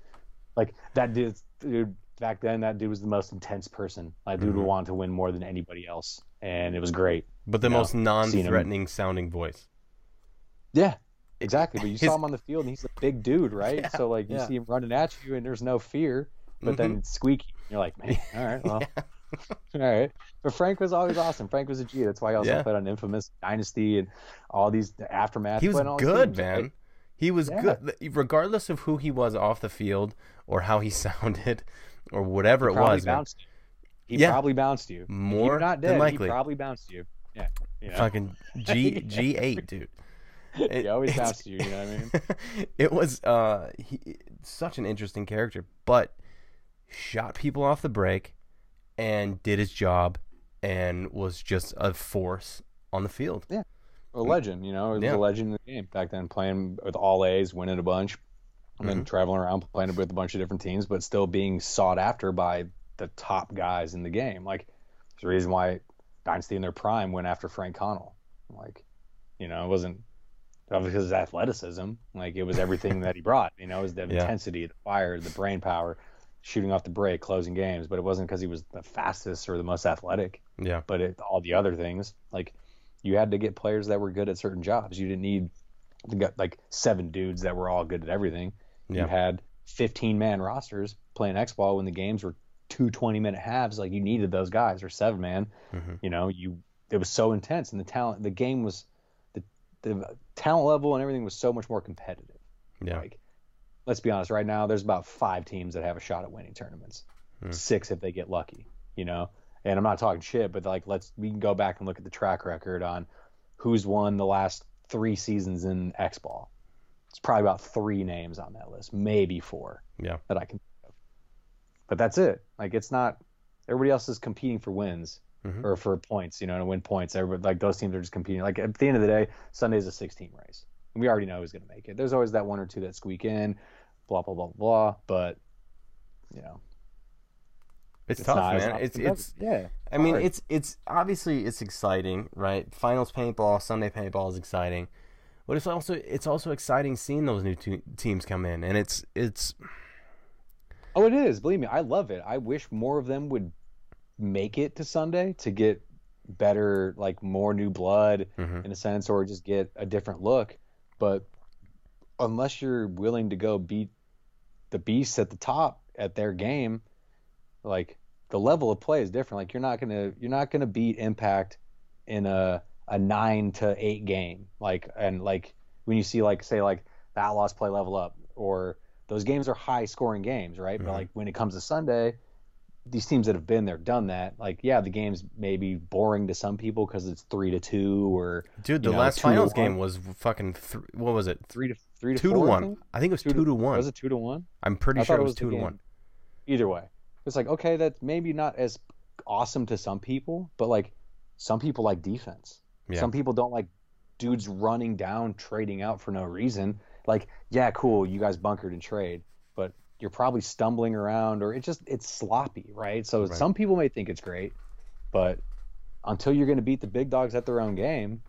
like that dude, dude back then that dude was the most intense person. Like dude Mhm. would want to win more than anybody else, and it was great. But the most non-threatening sounding voice. Yeah, exactly. But you His- saw him on the field, and he's a big dude, right? Yeah, so like you yeah. see him running at you, and there's no fear. But then it's squeaky. You're like, man, all right, *laughs* well, *laughs* all right. But Frank was always awesome. Frank was a G. That's why he also Yeah. played on Infamous Dynasty and all these the aftermath. He was good, man. He was Yeah. good, regardless of who he was off the field or how he *laughs* sounded or whatever He it was. bounced you. He Yeah. probably bounced you. More not than likely. he probably bounced you. Yeah. You know? Fucking *laughs* G G eight, dude. It- he always bounced you. You know what I mean? it was uh he, such an interesting character, but shot people off the break and did his job and was just a force on the field. Yeah. A legend. You know, he was Yeah. a legend in the game back then, playing with all A's, winning a bunch, and then Mm-hmm. traveling around playing with a bunch of different teams, but still being sought after by the top guys in the game. Like, there's a reason why Dynasty in their prime went after Frank Connell. Like, you know, it wasn't because of his athleticism. Like, it was everything that he brought. You know, it was the *laughs* Yeah. intensity, the fire, the brain power, shooting off the break, closing games. But it wasn't because he was the fastest or the most athletic Yeah. but it, all the other things like you had to get players that were good at certain jobs you didn't need to get like seven dudes that were all good at everything Yeah. you had 15 man rosters playing x-ball when the games were two 20 minute halves like you needed those guys or seven man Mhm. you know you it was so intense and the talent the game was the, the talent level and everything was so much more competitive Yeah. like let's be honest right now there's about five teams that have a shot at winning tournaments. Hmm. six if they get lucky you know? And i'm not talking shit but like let's we can go back and look at the track record on who's won the last three seasons in x ball it's probably about three names on that list maybe four Yeah. that i can think of. But that's it. Like it's not everybody else is competing for wins Mhm. or for points you know to win points. Everybody like those teams are just competing. Like at the end of the day sunday's a 16 race we already know who's going to make it there's always that one or two that squeak in blah blah blah blah but you know It's, it's tough, not man. not It's it's yeah I mean, hard. it's it's obviously it's exciting, right? Finals paintball, Sunday paintball is exciting, but it's also it's also exciting seeing those new te- teams come in, and it's it's oh it is believe me i love it i wish more of them would make it to sunday to get better like more new blood Mhm. in a sense or just get a different look but unless you're willing to go beat the beasts at the top at their game, like the level of play is different. Like you're not gonna you're not gonna beat Impact in a a nine to eight game. Like and like when you see like say like the Outlaws play level up or those games are high scoring games, right? Mhm. But like when it comes to Sunday, these teams that have been there, done that, like yeah, the game's maybe boring to some people because it's three to two or Dude, the know, last finals game was fucking. Th- what was it? three to three to two to four, I one. think? I think it was Two two, to- to one. Was it two to one? I'm pretty I sure it was two to one. Either way, it's like okay, that's maybe not as awesome to some people, but like some people like defense. Yeah. Some people don't like dudes running down, trading out for no reason. Like, yeah, cool, you guys bunkered and trade, you're probably stumbling around, or it just it's sloppy, right? So Right. some people may think it's great, but until you're going to beat the big dogs at their own game,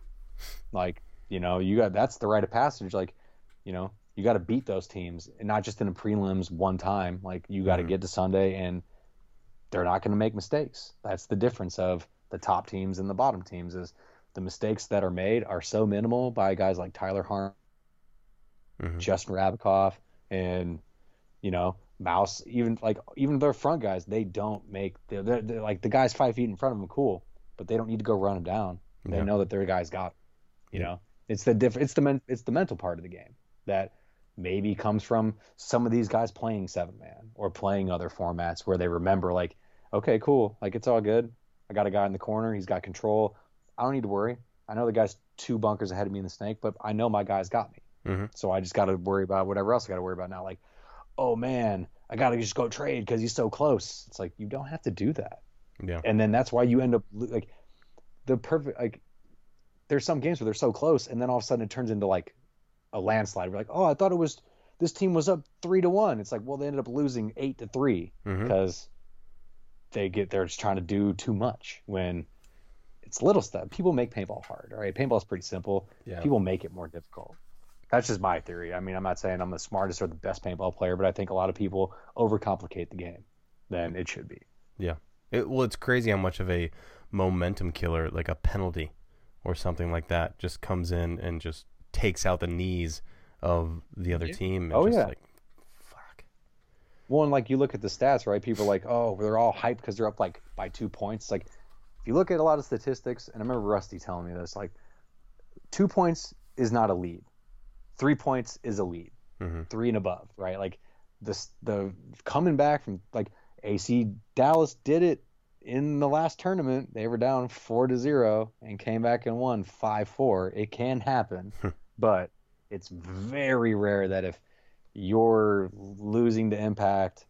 like you know, you got that's the rite of passage. Like, you know, you got to beat those teams, and not just in the prelims one time. Like, you got to Mhm. get to Sunday, and they're not going to make mistakes. That's the difference of the top teams and the bottom teams. Is the mistakes that are made are so minimal by guys like Tyler Harm, Mhm. Justin Rabackoff, and you know Mouse. Even like even their front guys, they don't make. They're, they're, they're like the guys five feet in front of them, cool, but they don't need to go run them down. They Yeah. know that their guys got, You know, it's the diff- It's the men- It's the mental part of the game that maybe comes from some of these guys playing seven man or playing other formats where they remember like, okay, cool, like it's all good. I got a guy in the corner. He's got control. I don't need to worry. I know the guy's two bunkers ahead of me in the snake, but I know my guy's got me. Mhm. So I just got to worry about whatever else I got to worry about now. Like, oh man, I got to just go trade because he's so close. It's like you don't have to do that. Yeah. and then that's why you end up like the perfect like there's some games where they're so close and then all of a sudden it turns into like a landslide. We're like oh i thought it was this team was up three to one. It's like well they ended up losing eight to three mm-hmm. because they get they're just trying to do too much when it's little stuff. People make paintball hard all right? Paintball's pretty simple. Yeah. people make it more difficult that's just my theory i mean i'm not saying i'm the smartest or the best paintball player but i think a lot of people overcomplicate the game than it should be Yeah. It, well, it's crazy how much of a momentum killer, like a penalty or something like that, just comes in and just takes out the knees of the other Yeah. team. And Oh, just yeah. Like, fuck. Well, and like you look at the stats, right? People are like, oh, they're all hyped because they're up like by two points. Like, if you look at a lot of statistics, and I remember Rusty telling me this, like, two points is not a lead, three points is a lead, Mhm. three and above, right? Like, this the coming back from like AC Dallas did it in the last tournament. They were down four to zero and came back and won five four. It can happen, *laughs* but it's very rare that if you're losing the impact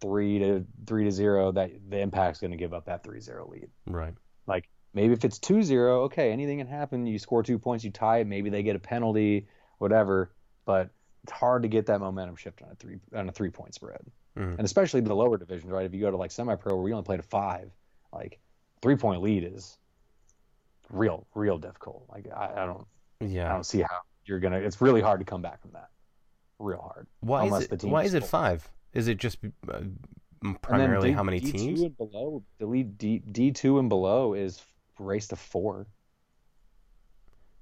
three to three to zero that the impact's going to give up that 3-0 lead Right. like maybe if it's 2-0 okay anything can happen you score two points you tie it maybe they get a penalty whatever but it's hard to get that momentum shift on a three on a three point spread Mhm. and especially the lower divisions right if you go to like semi-pro where we only played a five like three point lead is real real difficult like i, I don't yeah I don't see how you're gonna. It's really hard to come back from that. Real hard. Why is it? Why is is it five? Is it just uh, primarily D- how many D2 teams? and below? The lead D D two and below is race to four.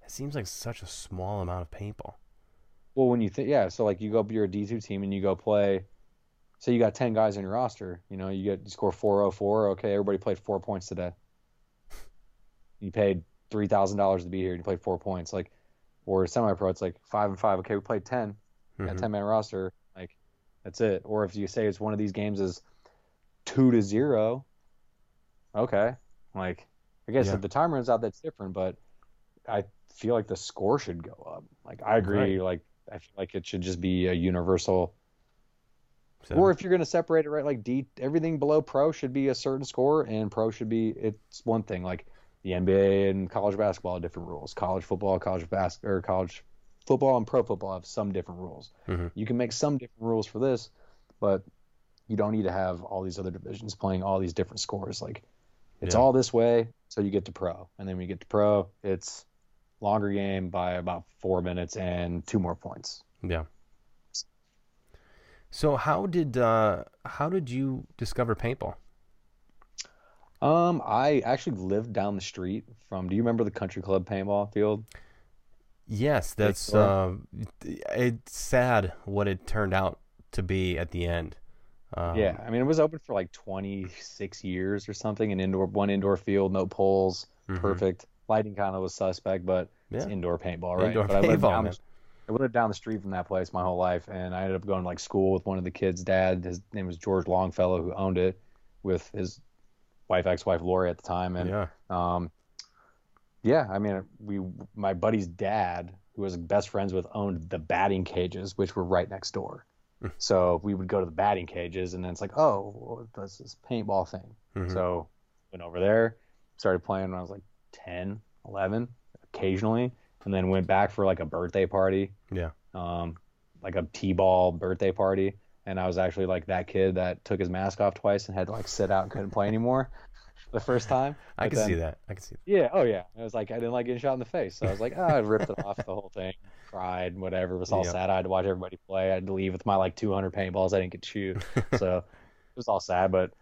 It seems like such a small amount of paintball. Well, when you think, yeah, so like you go, you're a D two team and you go play. So you got ten guys in your roster. You know, you get you score four oh four. Okay, everybody played four points today. *laughs* You paid three thousand dollars to be here. and You played four points. Like, or semi pro, it's like five and five. Okay, we played ten. Mhm. a 10 man roster, like that's it. Or if you say it's one of these games is two to zero, okay. Like I guess Yeah. if the time runs out, that's different. But I feel like the score should go up. Like I agree. Like I feel like it should just be a universal. Or if you're going to separate it right, like D, everything below pro should be a certain score, and pro should be it's one thing. Like the NBA and college basketball have different rules. College football, college bas- or college football and pro football have some different rules. Mhm. You can make some different rules for this, but you don't need to have all these other divisions playing all these different scores. Like it's Yeah. all this way, so you get to pro, and then when you get to pro, it's longer game by about four minutes and two more points. Yeah. So how did uh, how did you discover paintball? Um, I actually lived down the street from. Do you remember the Country Club paintball field? Yes, that's uh, it's sad what it turned out to be at the end. Um, yeah, I mean, it was open for like 26 years or something. An indoor, one indoor field, no poles, mhm. perfect. Lighting kind of was suspect, but it's indoor paintball, right? Indoor but I lived paintball, down the, I lived down the street from that place my whole life, and I ended up going to like school with one of the kids' dad. His name was George Longfellow, who owned it with his wife, ex-wife Lori at the time, and Yeah. um, yeah, I mean, we, my buddy's dad, who was best friends with, owned the batting cages, which were right next door. Hmm. so we would go to the batting cages, and then it's like, oh, well, that's this paintball thing. Mhm. So went over there, started playing when I was like 10, 11, occasionally, and then went back for like a birthday party, Yeah. um, like a t-ball birthday party. And I was actually like that kid that took his mask off twice and had to like sit out and couldn't play anymore *laughs* the first time. I can see that. I can see. That. yeah, oh yeah. It was like, I didn't like getting shot in the face, so I was like, oh, I ripped it off the whole thing, cried, whatever. Was all Yeah. sad. I had to watch everybody play. I had to leave with my like 200 paintballs. I didn't get to shoot, *laughs* so it was all sad. But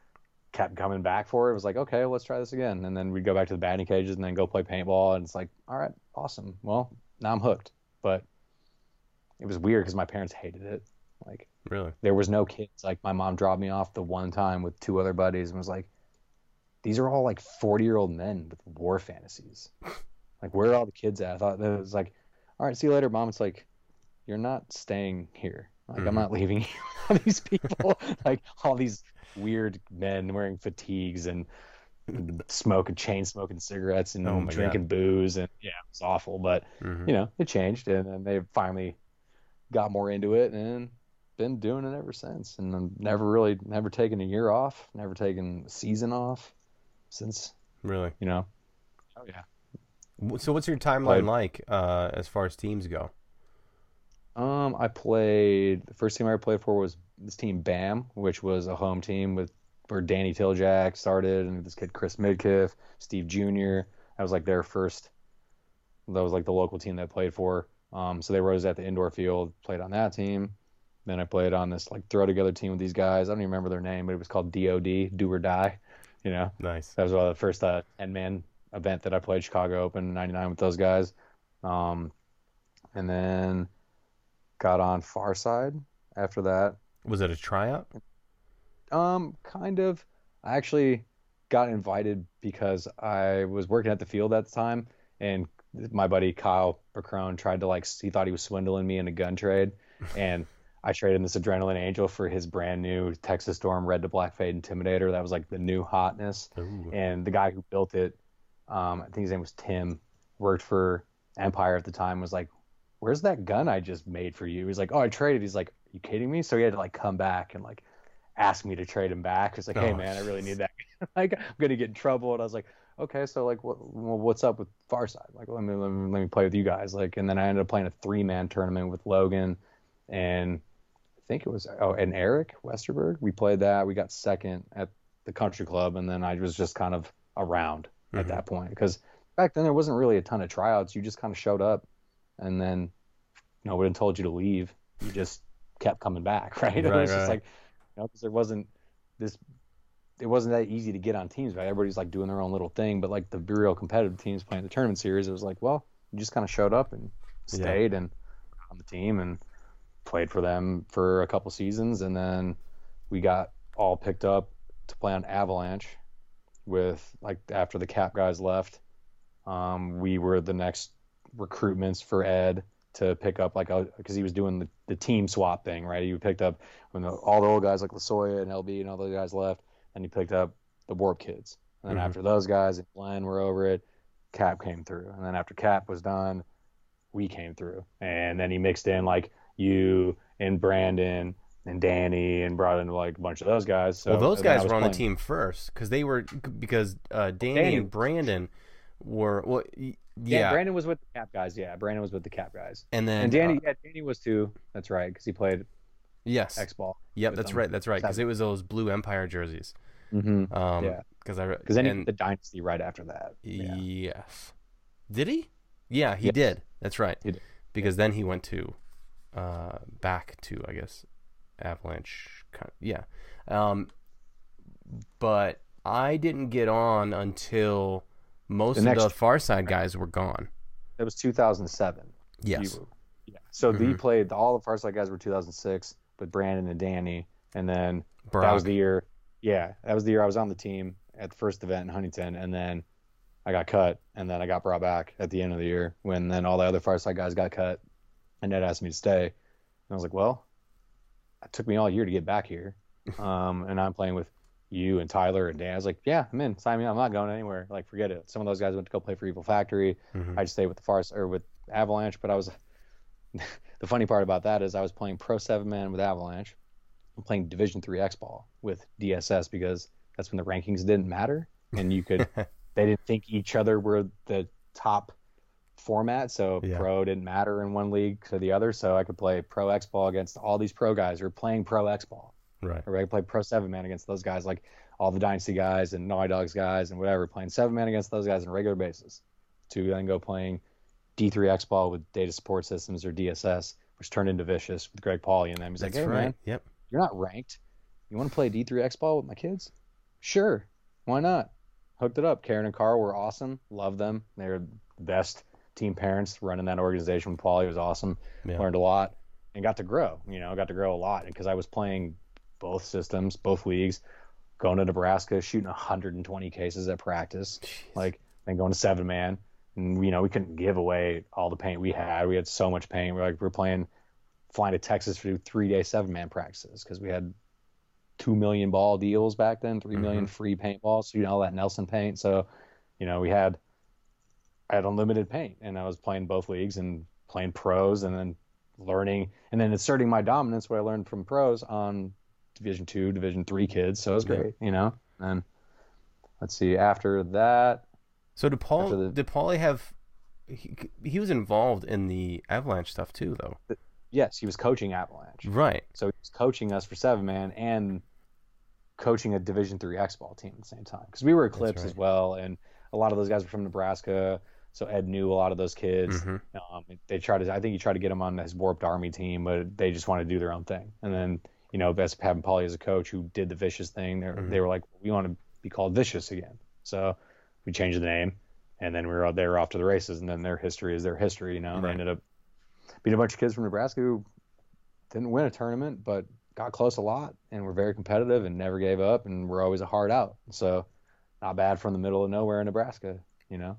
kept coming back for it. It was like, okay, let's try this again. And then we'd go back to the batting cages and then go play paintball. And it's like, all right, awesome. Well, now I'm hooked. But it was weird because my parents hated it. Like Really. there was no kids. Like my mom dropped me off the one time with two other buddies and was like, "These are all like forty year old men with war fantasies. *laughs* Like where are all the kids at?" I thought it was like, "All right, see you later, mom." It's like, you're not staying here. Like Mhm. I'm not leaving *laughs* you. all these people, *laughs* like all these weird men wearing fatigues and smoking chain smoking cigarettes and Oh drinking booze and yeah, it was awful. But Mhm. you know, it changed, and then they finally got more into it, and been doing it ever since. And I'm never really, never taken a year off, never taken a season off since, Really. you know. Oh yeah. So what's your timeline Played- like uh, as far as teams go? Um, I played. The first team I played for was this team BAM, which was a home team with where Danny Tiljack started, and this kid Chris Midkiff, Steve Jr. That was like their first. That was like the local team that I played for. Um, so they rose at the indoor field, played on that team. Then I played on this like throw together team with these guys. I don't even remember their name, but it was called DOD, Do or Die. You know, Nice. that was one of the first uh, 10 man event that I played Chicago Open 99 with those guys. Um, and then got on Far Side after that. Was it a tryout? Um, kind of. I actually got invited because I was working at the field at the time, and my buddy Kyle Bacrone tried to like he thought he was swindling me in a gun trade, *laughs* and I traded this Adrenaline Angel for his brand new Texas Storm Red to Black Fade Intimidator. That was like the new hotness. Ooh. and the guy who built it, um, I think his name was Tim, worked for Empire at the time. Was like, "Where's that gun I just made for you?" He's like, "Oh, I traded." He's like, "You kidding me?" So he had to like come back and like ask me to trade him back. He's like, "Hey Oh. man, I really need that. *laughs* like, I'm gonna get in trouble." And I was like, "Okay, so like, what, well, what's up with Farside? Like, let me, let me let me play with you guys." Like, and then I ended up playing a three man tournament with Logan and I think it was oh and Eric Westerberg. We played that. We got second at the country club, and then I was just kind of around at Mhm. that point because back then there wasn't really a ton of tryouts. You just kind of showed up, and then nobody told you to leave. You just kept coming back, *laughs* right? it was right. just like you know because there wasn't this. It wasn't that easy to get on teams, right? Everybody's like doing their own little thing, but like the real competitive teams playing the tournament series, it was like, well, you just kind of showed up and Yeah. stayed and on the team and played for them for a couple seasons, and then we got all picked up to play on Avalanche with like after the cap guys left. Um, we were the next recruitments for Ed to pick up like because he was doing the, the team swap thing, right? He picked up when the, all the old guys like Lasoya and LB and all those guys left, and he picked up the Warp kids. And then Mhm. after those guys and Glenn were over it, Cap came through, and then after Cap was done, we came through, and then he mixed in like you and Brandon and Danny and brought in like a bunch of those guys. So well, those and then I guys were on the team first because they were because uh, Danny, Danny- and Brandon were well, Yeah, yeah, Brandon was with the Cap guys. Yeah, Brandon was with the Cap guys, and then and Danny, uh, yeah, Danny was too. That's right, because he played yes, X ball. yep, that's them. right, that's right, because it was those blue Empire jerseys. Mm-hmm. Um, Yeah. because I Because then and- the dynasty right after that. Yeah. Yes. Did he? Yeah, he Yes. did. That's right. He did. Because then he went to uh back to I guess Avalanche kind of, yeah. Um but I didn't get on until most The of the Far Side guys were gone. It was 2007. Yes. You- yeah. So they Mhm. played all the Far Side guys were 2006, but Brandon and Danny, and then Brock. that was the year. Yeah, that was the year I was on the team at the first event in Huntington, and then I got cut, and then I got brought back at the end of the year when then all the other Far Side guys got cut, and Ned asked me to stay, and I was like, well, it took me all year to get back here, *laughs* um, and I'm playing with you and Tyler and Dan. I was like, yeah, I'm in. Sign me up. I'm not going anywhere. Like, forget it. Some of those guys went to go play for Evil Factory. Mhm. I just stayed with the Fars or with Avalanche, but I was *laughs* the funny part about that is I was playing pro seven man with Avalanche. I'm playing Division three X ball with DSS because that's when the rankings didn't matter and you could *laughs* they didn't think each other were the top format, so Yeah. pro didn't matter in one league to the other. So I could play pro X ball against all these pro guys who are playing pro X ball Right. or I could play pro seven man against those guys, like all the dynasty guys and Naughty Dogs guys and whatever, playing seven man against those guys on a regular basis. To then go playing D3X ball with Data Support Systems or DSS, which turned into Vicious with Greg Pauly and them. He's That's like, hey right. man, Yep. you're not ranked. You want to play D3X ball with my kids? Sure, why not? Hooked it up. Karen and Carl were awesome. Love them. They're the best team parents running that organization with Pauly. was awesome. Yeah. Learned a lot and got to grow. You know, got to grow a lot because I was playing both systems, both leagues, going to Nebraska, shooting 120 cases at practice, like then going to seven man. And you know, we couldn't give away all the paint we had. We had so much paint. We're like we're playing, flying to Texas to do three day seven man practices because we had two million ball deals back then, three million mm-hmm. free paintballs. So you know all that Nelson paint. So, you know, we had I had unlimited paint, and I was playing both leagues and playing pros, and then learning, and then asserting my dominance, what I learned from pros on Division two, Division three kids. So it was great, you know. And let's see, after that, So did Paul? The- Did Paulie have? He, he was involved in the Avalanche stuff too, though. yes, he was coaching Avalanche. Right. So he was coaching us for seven man and coaching a Division three X ball team at the same time because we were Eclipse right. as well, and a lot of those guys were from Nebraska. So Ed knew a lot of those kids. Mhm. Um, they tried to, I think he tried to get them on his warped army team, but they just wanted to do their own thing. And then, you know, best having Paulie as a coach who did the vicious thing, they Mhm. they were like, we want to be called vicious again. So we changed the name, and then we were out there off to the races. And then their history is their history. You know, they ended up being a bunch of kids from Nebraska who didn't win a tournament, but got close a lot and were very competitive and never gave up and were always a hard out. So not bad from the middle of nowhere in Nebraska. You know.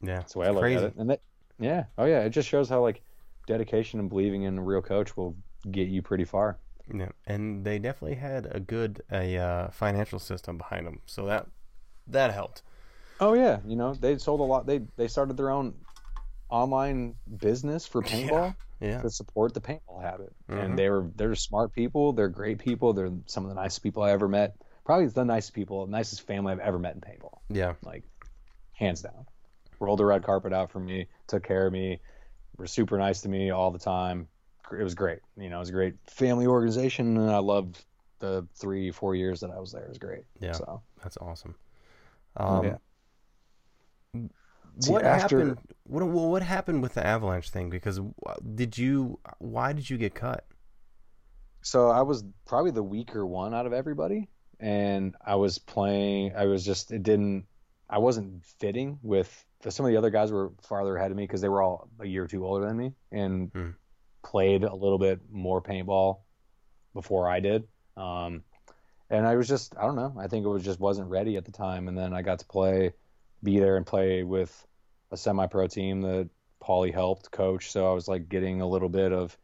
Yeah. That's the way I look at it. And that, yeah, oh yeah, it just shows how like dedication and believing in a real coach will get you pretty far. Yeah, and they definitely had a good a uh, financial system behind them, so that that helped. Oh yeah, you know they sold a lot. They they started their own online business for *laughs* paintball Yeah. to support the paintball habit, Mhm. and they were they're smart people. They're great people. They're some of the nicest people I ever met. Probably the nicest people, nicest family I've ever met in paintball. Yeah. like hands down. Rolled the red carpet out for me, took care of me, were super nice to me all the time. It was great. You know, it was a great family organization, and I loved the three, four years that I was there. It was great. Yeah. So That's awesome. Oh, Um, yeah. See, What after- happened? What well, what happened with the Avalanche thing? Because did you? Why did you get cut? so I was probably the weaker one out of everybody, and I was playing. I was just it didn't. I wasn't fitting with the, some of the other guys were farther ahead of me because they were all a year or two older than me and Hmm. Played a little bit more paintball before I did. Um, and I was just I don't know. I think it was just wasn't ready at the time. And then I got to play, be there and play with a semi-pro team that Paulie helped coach. So I was like getting a little bit of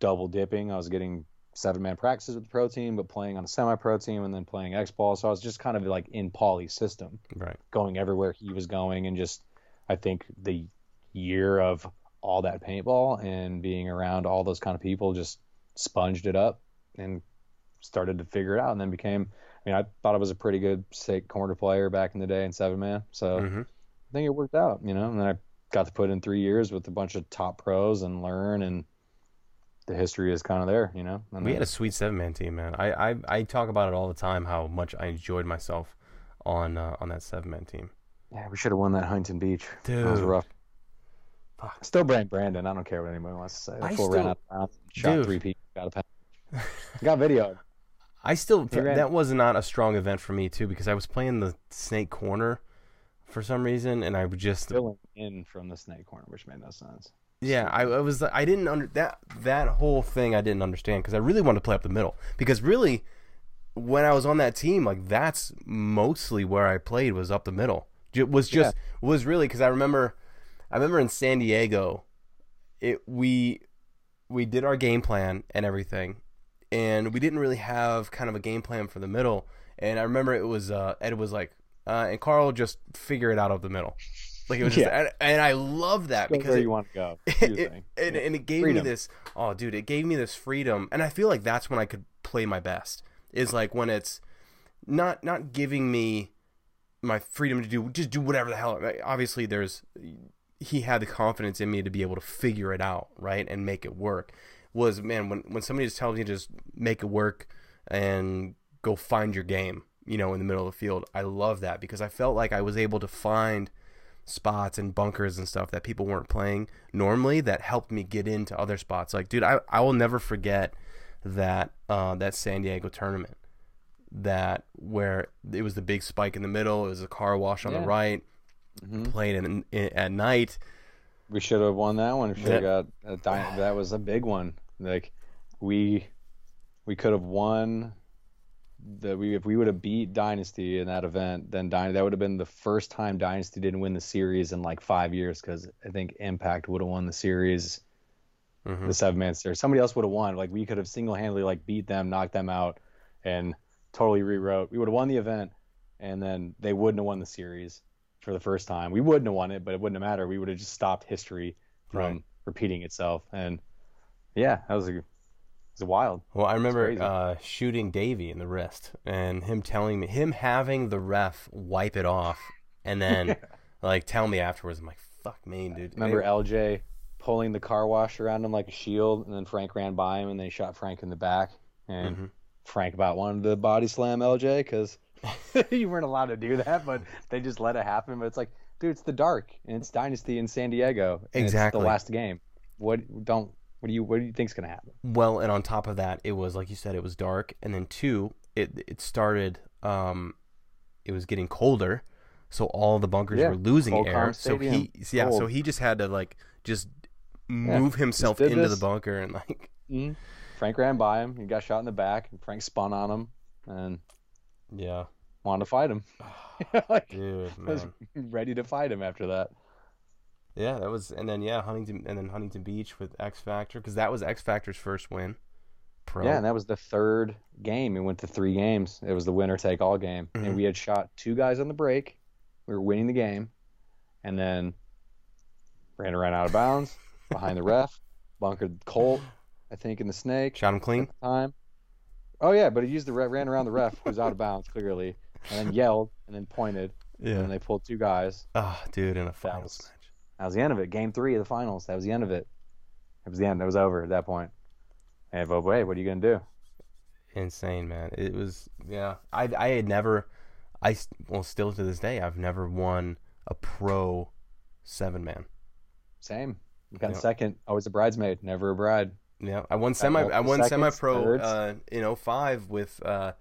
double dipping. I was getting seven man practices with the pro team, but playing on a semi pro team and then playing X ball. So I was just kind of like in Paulie's system, Right. going everywhere he was going. And just, I think the year of all that paintball and being around all those kind of people just sponged it up and started to figure it out and then became, I mean, I thought I was a pretty good state corner player back in the day in seven man. So hmm I think it worked out, you know. And then I got to put in three years with a bunch of top pros and learn, and the history is kind of there, you know. And We then- had a sweet seven man team, man. I, I I talk about it all the time how much I enjoyed myself on uh, on that seven man team. yeah, we should have won that Huntington Beach. dude That was rough. Fuck. Still blame Brandon. I don't care what anybody wants to say. I still- ran out of bounds, shot Dude. three people, got a penalty. *laughs* got video. I still that was not a strong event for me too because I was playing the snake corner for some reason and I would just Filling in from the snake corner, which made no sense. Yeah, I, I was I didn't under that that whole thing I didn't understand because I really wanted to play up the middle because really when I was on that team like that's mostly where I played was up the middle. It was just was really because I remember I remember in San Diego it we we did our game plan and everything and we didn't really have kind of a game plan for the middle and I remember it was uh Ed was like uh, and Carl just figure it out of the middle. Like it was just, Yeah. and, and I love that Go because where it, you want to go. *laughs* your it, thing. and, Yeah. and it gave Freedom. me this oh dude it gave me this freedom and i feel like that's when i could play my best is like when it's not not giving me my freedom to do just do whatever the hell obviously there's he had the confidence in me to be able to figure it out right and make it work was man when when somebody just tells me to just make it work and go find your game you know in the middle of the field i love that because i felt like i was able to find spots and bunkers and stuff that people weren't playing normally that helped me get into other spots. Like, dude, I, I will never forget that uh, that San Diego tournament that where it was the big spike in the middle, it was a car wash on the right, Mhm. played in, in, at night. We should have won that one. Should have got a that was a big one. Like we we could have won the we if we would have beat Dynasty in that event, then Dy- that would have been the first time Dynasty didn't win the series in like five years because I think Impact would have won the series, Mhm. the seven man series. Somebody else would have won. Like we could have single handedly like beat them, knocked them out, and totally rewrote. We would have won the event, and then they wouldn't have won the series for the first time. We wouldn't have won it, but it wouldn't have mattered. We would have just stopped history from Right. repeating itself. And yeah, that was a, it was wild. Well, I remember uh, shooting Davey in the wrist and him telling me, him having the ref wipe it off and then *laughs* *laughs* like tell me afterwards. I'm like, fuck me, dude. Remember LJ pulling the car wash around him like a shield, and then Frank ran by him, and they shot Frank in the back, and Mhm. Frank about wanted to body slam LJ because *laughs* you weren't allowed to do that, but they just let it happen. But it's like, dude, it's the dark, and it's Dynasty in San Diego. Exactly. It's the last game. What don't? What do you? What do you think's gonna happen? Well, and on top of that, it was like you said, it was dark, and then two, it it started. Um, it was getting colder, so all the bunkers Yeah, were losing cold air. So he, yeah, so he just had to like just move himself did into the bunker and like, *laughs* Mhm. Frank ran by him. He got shot in the back, and Frank spun on him and yeah, wanted to fight him. *sighs* *laughs* like, dude, was *laughs* ready to fight him after that. yeah, that was, and then yeah, Huntington, and then Huntington Beach with X Factor because that was X Factor's first win. Pro. Yeah, and that was the third game. It went to three games. It was the winner take all game. Mhm. And we had shot two guys on the break. We were winning the game. And then ran around out of bounds *laughs* behind the ref, bunkered Colt, I think, in the snake shot him clean. time. Oh, yeah, but he used the re- ran around the ref, who was out of bounds clearly, and then yelled and then pointed. And Yeah. then they pulled two guys. Oh, dude, in a finals was- match. That was the end of it. Game three of the finals. That was the end of it. It was the end. It was over at that point. And but hey, what are you gonna do? insane man it was yeah i i had never I well still to this day i've never won a pro seven man Same. You got Yeah. second. Always a bridesmaid, never a bride. yeah i won semi i won semi pro uh in 05 with uh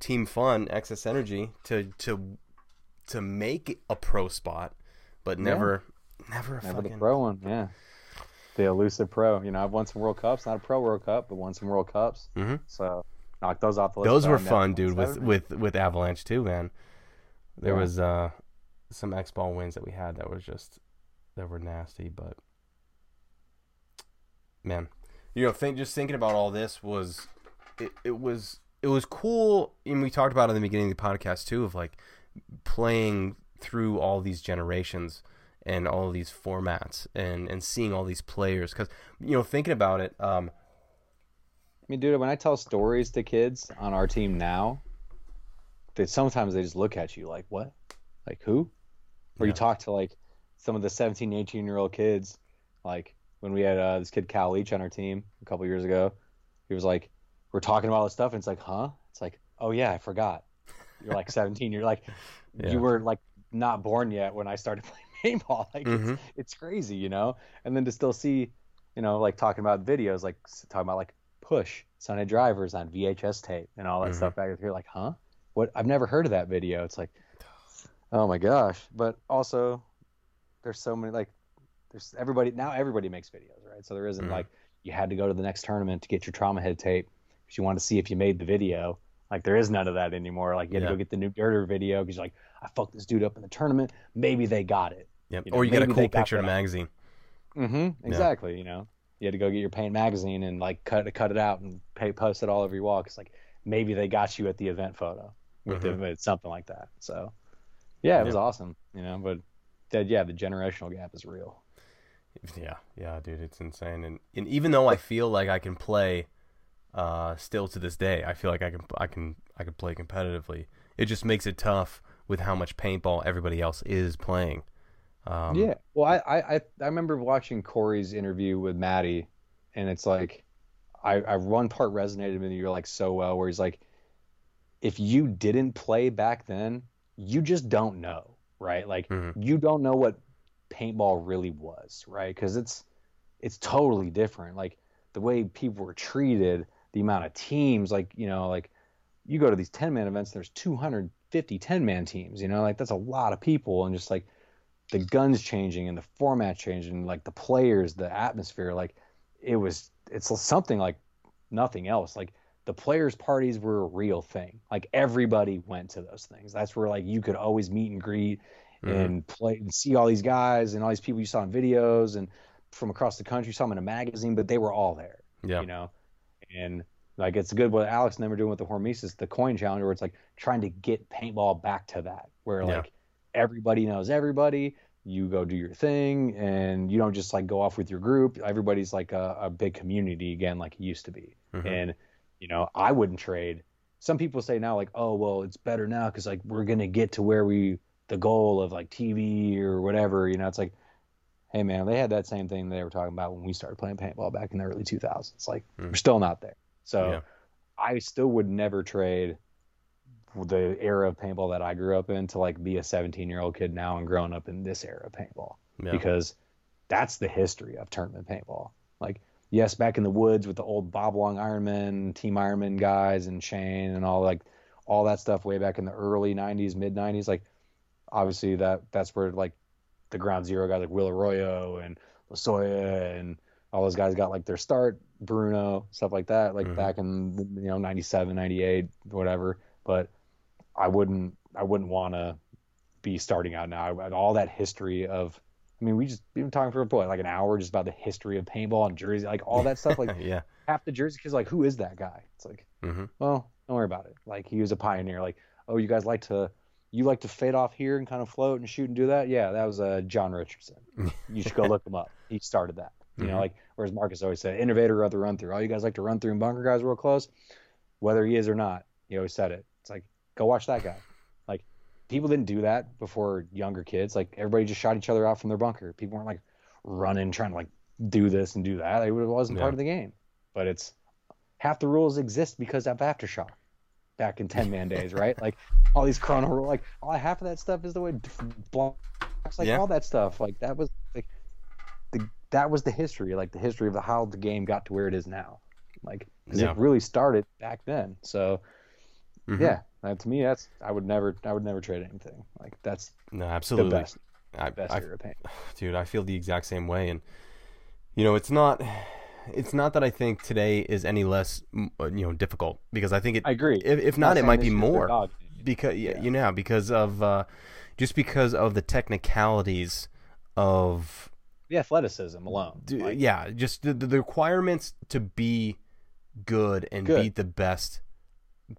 team fun excess energy to to to make a pro spot but Yeah. never never a Never fucking the pro one. Yeah. The elusive pro. You know, I've won some World Cups, not a pro World Cup, but won some World Cups. Mhm. So knock those off the list. those were fun dude with with with avalanche too man there Yeah. was uh some x ball wins that we had that was just that were nasty but man you know think just thinking about all this was it, it was it was cool and we talked about it in the beginning of the podcast too of like playing through all these generations and all these formats and and seeing all these players because you know thinking about it um I mean, dude, when I tell stories to kids on our team now, they sometimes they just look at you like, "What? Like who?" Or Yeah. you talk to like some of the 17, 18 year old kids, like when we had uh, this kid Cal Leach on our team a couple years ago. He was like, "We're talking about all this stuff," and it's like, "Huh?" It's like, "Oh yeah, I forgot." You're like *laughs* 17. You're like, Yeah. you were like not born yet when I started *laughs* playing paintball. Like Mhm. it's, it's crazy, you know. And then to still see, you know, like talking about videos, like talking about like push Sunday drivers on VHS tape and all that Mhm. stuff back here. Like, huh? What? I've never heard of that video. It's like, oh my gosh. But also, there's so many like there's everybody now everybody makes videos, right? So there isn't Mhm. like you had to go to the next tournament to get your trauma head tape because you want to see if you made the video. Like there is none of that anymore. Like you had Yeah. to go get the new Dirter video because you're like, I fucked this dude up in the tournament. Maybe they got it. Yep. You know, or you get a cool picture in a magazine. Mm-hmm. Exactly. You know, you had to go get your paint magazine and like cut cut it out and pay, post it all over your wall because like maybe they got you at the event photo with Mhm. the, something like that. So yeah, it was Yeah. awesome. You know, but that, yeah, the generational gap is real. Yeah, yeah, dude, it's insane. And and even though I feel like I can play, uh, still to this day, I feel like I can I can I can play competitively. It just makes it tough with how much paintball everybody else is playing. Um, yeah. Well, I, I I remember watching Corey's interview with Matty, and it's like, I, I one part resonated with you like so well, where he's like, if you didn't play back then, you just don't know, right? Like Mhm. you don't know what paintball really was, right? Because it's it's totally different. Like the way people were treated, the amount of teams, like you know, like you go to these 10 man events, there's 250 10 man teams, you know, like that's a lot of people, and just like the guns changing and the format changing, like the players, the atmosphere, like it was, it's something like nothing else. Like the players' parties were a real thing. Like everybody went to those things. That's where like you could always meet and greet Mhm. and play and see all these guys and all these people you saw in videos and from across the country, saw them in a magazine, but they were all there yeah, you know and like it's good what alex and them are doing with the hormesis the coin challenge where it's like trying to get paintball back to that where Yeah. like everybody knows everybody you go do your thing and you don't just like go off with your group everybody's like a, a big community again like it used to be Mhm. and you know i wouldn't trade some people say now like oh well it's better now because like we're gonna get to where we the goal of like tv or whatever you know it's like hey man they had that same thing they were talking about when we started playing paintball back in the early 2000s like Mm. we're still not there so Yeah. i still would never trade the era of paintball that i grew up in to like be a 17 year old kid now and growing up in this era of paintball yeah. because that's the history of tournament paintball. Like, yes, back in the woods with the old Bob Long Ironman, Team Ironman guys, and Shane and all like all that stuff way back in the early '90s, mid '90s. Like, obviously that that's where like the Ground Zero guys like Will Arroyo and Lasoya and all those guys got like their start. Bruno, stuff like that, like Mhm. back in you know '97, '98, whatever. But I wouldn't I wouldn't want to be starting out now. I- All that history of I mean, we just been talking for what, like an hour just about the history of paintball and Jersey, like all that stuff. Like *laughs* yeah. half the Jersey kids, like who is that guy? It's like, hmm well, don't worry about it. Like he was a pioneer. Like, oh, you guys like to, you like to fade off here and kind of float and shoot and do that? Yeah, that was uh, John Richardson. *laughs* You should go look him up. He started that. You Mhm. know, like whereas Marcus always said, innovator of the run through. All you guys like to run through and bunker guys real close, whether he is or not. He always said it. It's like go watch that guy. Like people didn't do that before younger kids. Like everybody just shot each other out from their bunker. People weren't like running trying to like do this and do that. It wasn't Yeah. part of the game. But it's half the rules exist because of aftershock back in 10 man days, right? *laughs* Like all these chrono like all half of that stuff is the way blocks, like Yeah. all that stuff. Like that was like the that was the history, like the history of the, how the game got to where it is now. Like because Yeah. it really started back then. So Mhm. yeah, that, to me that's I would never I would never trade anything. Like that's No, absolutely. the best I, best I, era of paint. *sighs* dude, I feel the exact same way, and you know, it's not, it's not that I think today is any less, uh, you know, difficult because I think it. I agree. If, if not, it might be more because Yeah. you know because of uh, just because of the technicalities of The athleticism alone. d- like, yeah, just the, the requirements to be good and Good. beat the best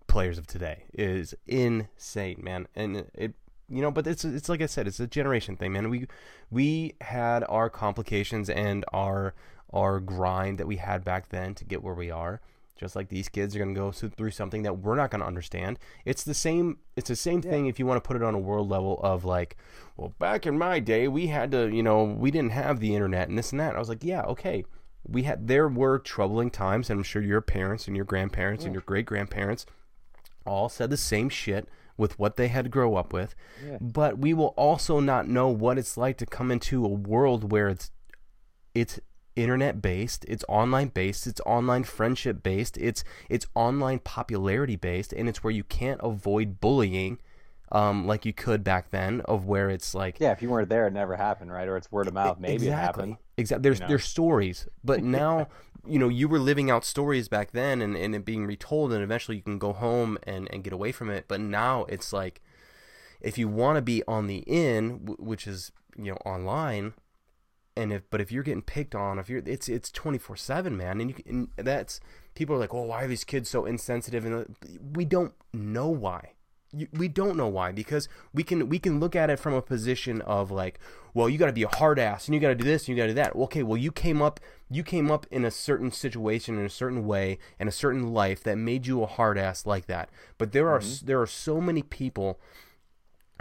players of today is insane, man. And it, you know, but it's it's like I said, it's a generation thing, man. We we had our complications and our our grind that we had back then to get where we are. Just like these kids are gonna go through something that we're not gonna understand. It's the same. It's the same thing if you want to put it on a world level of like, well, back in my day, we had to, you know, we didn't have the internet and this and that. I was like, yeah, okay, we had there were troubling times, and I'm sure your parents and your grandparents and your great grandparents all said the same shit with what they had to grow up with. Yeah. But we will also not know what it's like to come into a world where it's it's internet based, it's online based, it's online friendship based, it's it's online popularity based, and it's where you can't avoid bullying um, like you could back then, of where it's like Yeah, if you weren't there, it never happened, right? Or it's word of mouth. Maybe it happened. Exactly. There's you know? there's stories, but *laughs* now you know you were living out stories back then, and, and it being retold, and eventually you can go home and, and get away from it. But now it's like, if you want to be on the in, which is you know online, and if but if you're getting picked on, if you're it's it's twenty four seven, man, and you can, and that's people are like, oh, why are these kids so insensitive? And uh, we don't know why. You, we don't know why because we can we can look at it from a position of like well you got to be a hard ass and you got to do this and you got to do that okay well you came up you came up in a certain situation in a certain way in a certain life that made you a hard ass like that but there are there are so many people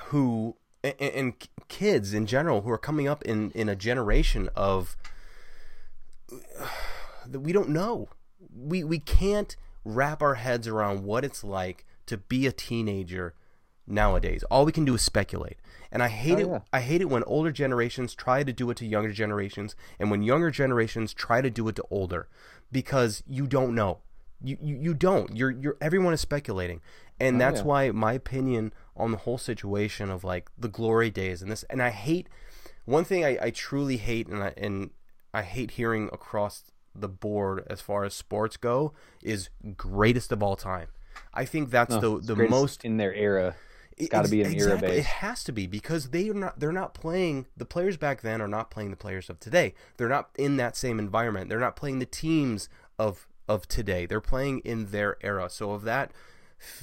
who and, and kids in general who are coming up in in a generation of *sighs* that we don't know we we can't wrap our heads around what it's like to be a teenager nowadays. All we can do is speculate. And I hate Oh, it yeah. I hate it when older generations try to do it to younger generations and when younger generations try to do it to older because you don't know. You you, you don't. You're you're everyone is speculating. And Oh, that's yeah. why my opinion on the whole situation of like the glory days and this and I hate one thing I, I truly hate and I and I hate hearing across the board as far as sports go is greatest of all time. I think that's No, the the most in their era. it's gotta be an era It has to be because they are not. They're not playing. The players back then are not playing the players of today. They're not in that same environment. They're not playing the teams of of today. They're playing in their era. So of that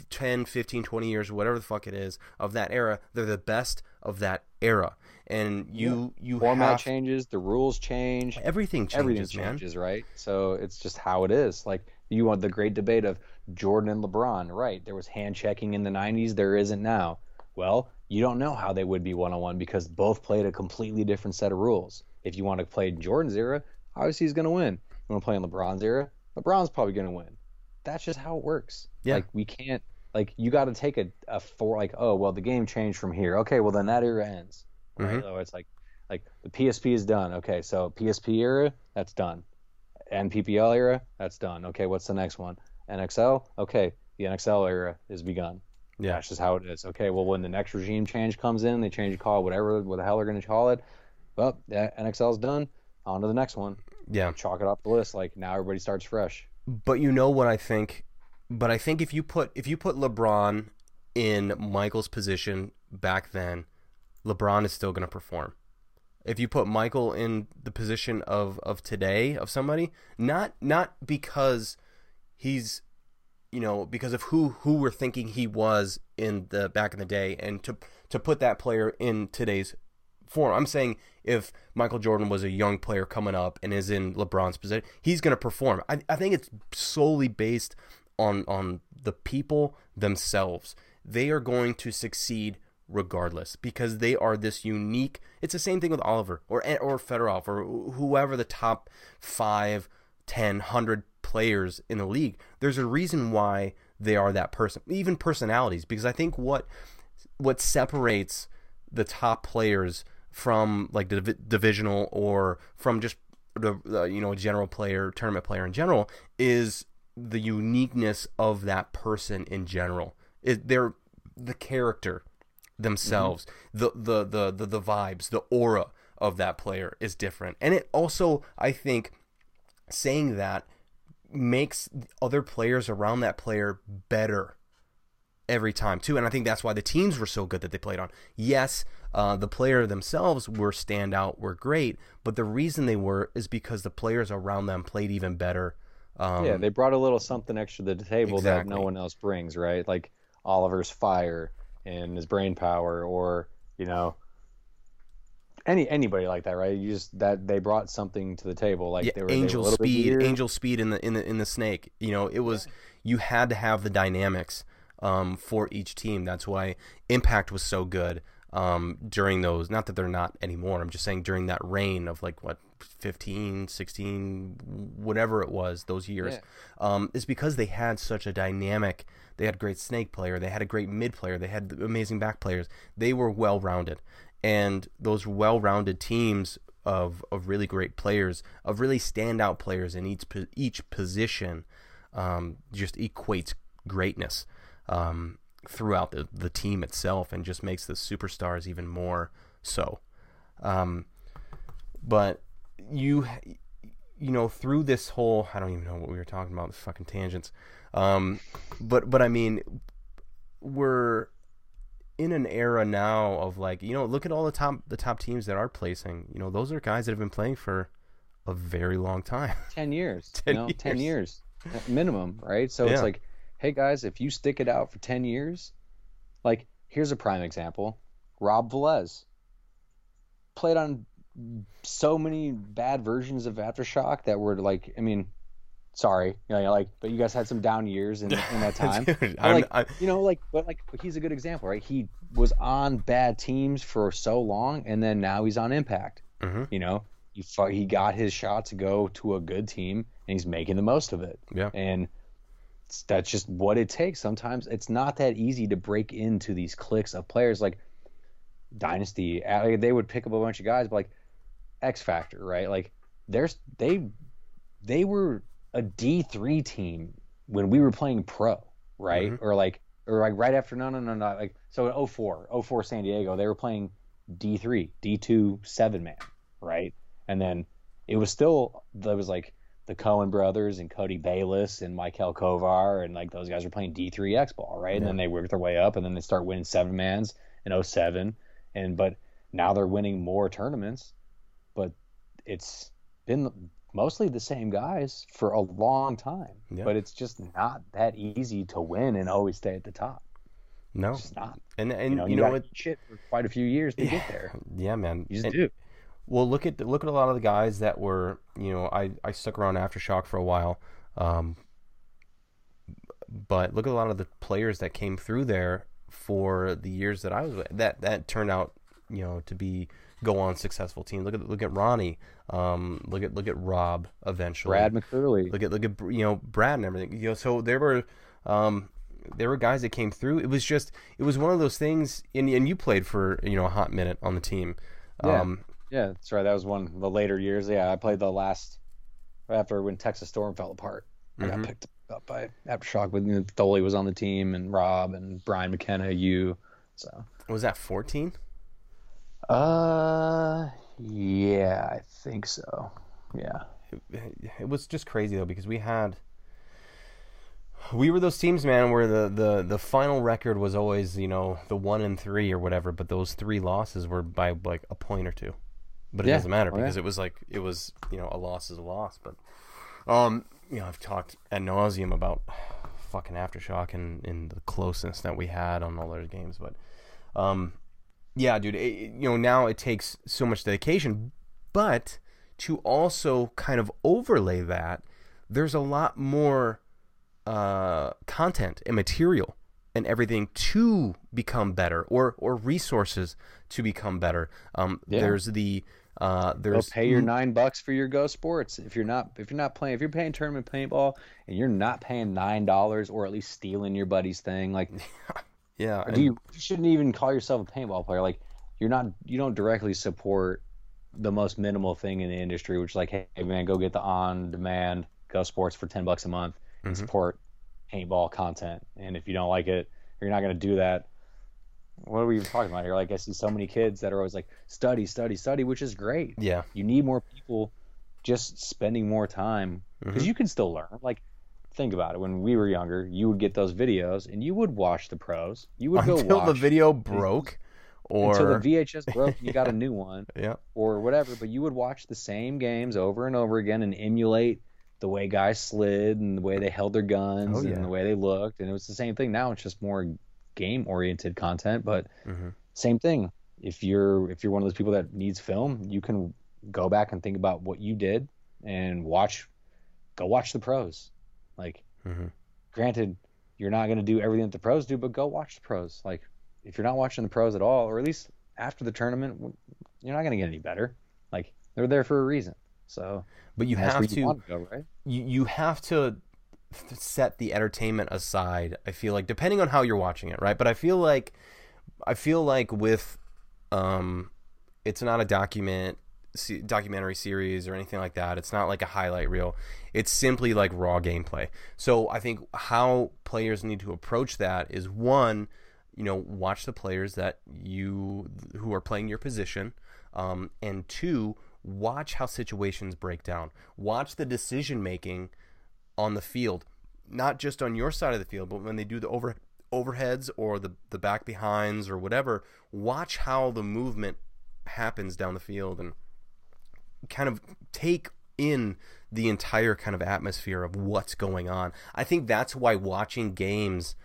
10, 15, 20 years, whatever the fuck it is, of that era, they're the best of that era. And you you Format have changes, the rules change, everything changes, everything man. right? So it's just how it is. Like you want the great debate of Jordan and LeBron, right? There was hand checking in the '90s, there isn't now. Well, you don't know how they would be one on one because both played a completely different set of rules. If you want to play in Jordan's era, obviously he's going to win. You want to play in LeBron's era, LeBron's probably going to win. That's just how it works. Yeah. Like we can't like you got to take a, a four like oh well the game changed from here. Okay, well then that era ends. Right? Mhm. So it's like like the PSP is done. Okay, so PSP era that's done. NPPL era that's done. Okay, what's the next one? NXL. Okay, the NXL era is begun. Yeah. That's just how it is. Okay, well when the next regime change comes in, they change the call, whatever what the hell they're going to call it. Well, yeah, NXL's done. On to the next one. Yeah. Chalk it off the list. Like now everybody starts fresh. But you know what I think? But I think if you put if you put LeBron in Michael's position back then, LeBron is still going to perform. If you put Michael in the position of of today of somebody, not not because he's you know because of who who we're thinking he was in the back in the day and to to put that player in today's form. I'm saying if Michael Jordan was a young player coming up and is in LeBron's position, he's going to perform. I, I think it's solely based on on the people themselves. They are going to succeed regardless because they are this unique. It's the same thing with Oliver or or Fedorov or whoever the top five, ten, hundred players in the league. There's a reason why they are that person. Even personalities, because I think what what separates the top players from like the div- divisional or from just the uh, you know general player tournament player in general is the uniqueness of that person in general. It, they're the character themselves. The, the the the the vibes the aura of that player is different. And it also i think saying that makes other players around that player better every time too and i think that's why the teams were so good that they played on. Yes uh, the player themselves were standout were great but the reason they were is because the players around them played even better um, yeah, they brought a little something extra to the table that no one else brings, right? Like Oliver's fire and his brain power, or you know, any anybody like that, right? You just that they brought something to the table, like yeah, they were they were angel speed angel speed in the in the in the snake. You know it was you had to have the dynamics um, for each team that's why impact was so good um, during those not that they're not anymore i'm just saying during that reign of like what 15 16 whatever it was those years Yeah. um, is because they had such a dynamic they had a great snake player they had a great mid player they had amazing back players they were well rounded and those well-rounded teams of, of really great players, of really standout players in each each position, um, just equates greatness. Um, throughout the the team itself, and just makes the superstars even more so. Um, but you you know through this whole I don't even know what we were talking about fucking tangents. Um, but but I mean we're in an era now of like you know look at all the top the top teams that are placing. You know those are guys that have been playing for a very long time. 10 years. *laughs* 10 you know, 10 years. years minimum, right? So Yeah. it's like, hey guys, if you stick it out for 10 years, like here's a prime example. Rob Velez played on so many bad versions of Aftershock that were like, I mean, sorry, you know, like, but you guys had some down years in, in that *laughs* time. Dude, I'm- like, I- you know, like, but like, he's a good example, right? He was on bad teams for so long, and then now he's on Impact. Mhm. You know, he he got his shot to go to a good team, and he's making the most of it. Yeah. and that's just what it takes. Sometimes it's not that easy to break into these cliques of players. Like Dynasty, uh, they would pick up a bunch of guys, but like X Factor, right? Like there's they they were a D three team when we were playing pro, right? Mhm. Or like or like right after no no no no like so in 04, 04 San Diego, they were playing D three, D two seven man, right? And then it was still there was like the Cohen brothers and Cody Bayless and Michael Kovar and like those guys were playing D three X ball, right? And then they work their way up and then they start winning seven mans in 07 and but now they're winning more tournaments, but it's been mostly the same guys for a long time. Yeah. But it's just not that easy to win and always stay at the top. no, It's just not. and and You know, you you, know what? shit for quite a few years to get there. Yeah, man. You just And- do. Well, look at look at a lot of the guys that were, you know, I, I stuck around AfterShock for a while, um, but look at a lot of the players that came through there for the years that I was with. that that turned out, you know, to be go on successful teams. Look at look at Ronnie, um, look at look at Rob eventually. Brad McCurley. Look at look at you know Brad and everything. You know, so there were um, there were guys that came through. It was just it was one of those things. And, and you played for you know a hot minute on the team. Yeah. Um, Yeah, that's right. That was one of the later years. Yeah, I played the last after when Texas Storm fell apart. I Mhm. got picked up by Aftershock with you know, Dolly was on the team and Rob and Brian McKenna, you. So. was that fourteen? Uh, yeah, I think so. Yeah. it, it was just crazy though because we had we were those teams man where the, the the final record was always you know the one and three or whatever but those three losses were by like a point or two but it Yeah. doesn't matter Oh, yeah. because it was like it was you know a loss is a loss but um you know i've talked ad nauseum about fucking aftershock and, and the closeness that we had on all those games but um yeah dude it- you know now it takes so much dedication but to also kind of overlay that, there's a lot more uh, content and material and everything to become better, or or resources to become better. Um, Yeah. There's the uh, Go there's pay your nine bucks for your Go Sports. If you're not if you're not playing if you're paying tournament paintball and you're not paying nine dollars or at least stealing your buddy's thing, like *laughs* yeah. And- do you, you shouldn't even call yourself a paintball player. Like you're not you don't directly support the most minimal thing in the industry, which is like, hey man, go get the on demand Go Sports for ten bucks a month and Mhm. support paintball content. And if you don't like it, you're not gonna do that. What are we even talking about here? Like I see so many kids that are always like, study, study, study, which is great. yeah. You need more people just spending more time because Mhm. you can still learn. Like, think about it. When we were younger, you would get those videos and you would watch the pros. You would go Until the video broke, or until the VHS broke and you got a *laughs* new one yeah. or whatever. But you would watch the same games over and over again and emulate the way guys slid and the way they held their guns Oh, yeah. and the way they looked. And it was the same thing. Now it's just more game oriented content, but Mhm. same thing. If you're if you're one of those people that needs film, you can go back and think about what you did and watch go watch the pros. Like Mhm. granted, you're not going to do everything that the pros do, but go watch the pros. Like if you're not watching the pros at all, or at least after the tournament, you're not going to get any better. Like they're there for a reason. So But you have to. you go, right? you you have to set the entertainment aside. I feel like depending on how you're watching it, right? But I feel like I feel like with um, it's not a document. documentary series or anything like that. It's not like a highlight reel. It's simply like raw gameplay. So I think how players need to approach that is one, you know, watch the players that you who are playing your position, um, and two, watch how situations break down. Watch the decision making on the field, not just on your side of the field, but when they do the over overheads or the the back behinds or whatever. Watch how the movement happens down the field and kind of take in the entire kind of atmosphere of what's going on. I think that's why watching games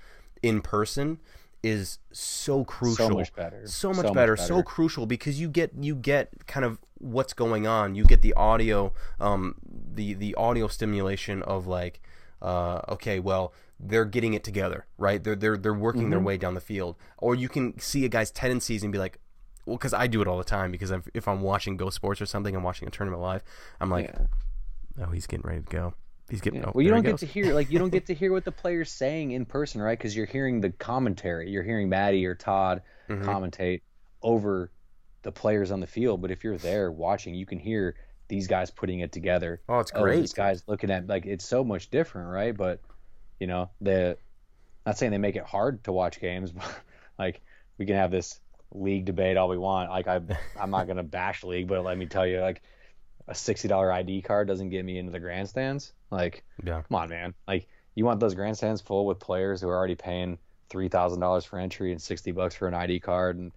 in person is so crucial. So much better. So much, So much better, better. So crucial because you get you get kind of what's going on. You get the audio, um, the the audio stimulation of like, uh, okay, well they're getting it together, right? They're they're they're working Mm-hmm. their way down the field, or you can see a guy's tendencies and be like. Well, because I do it all the time. Because if, if I'm watching Go Sports or something, I'm watching a tournament live. I'm like, Yeah. oh, he's getting ready to go. He's getting. Yeah. Oh, well, you don't get to hear like you don't get *laughs* to hear what the player's saying in person, right? Because you're hearing the commentary. You're hearing Matty or Todd Mhm. commentate over the players on the field. But if you're there watching, you can hear these guys putting it together. Oh, it's Oh, great. these guys looking at like it's so much different, right? But you know, the not saying they make it hard to watch games, *laughs* but like we can have this league debate all we want. Like I, I'm not gonna bash league, but let me tell you, like a sixty dollar ID card doesn't get me into the grandstands. Like, Yeah. come on, man. Like you want those grandstands full with players who are already paying three thousand dollars for entry and sixty bucks for an ID card, and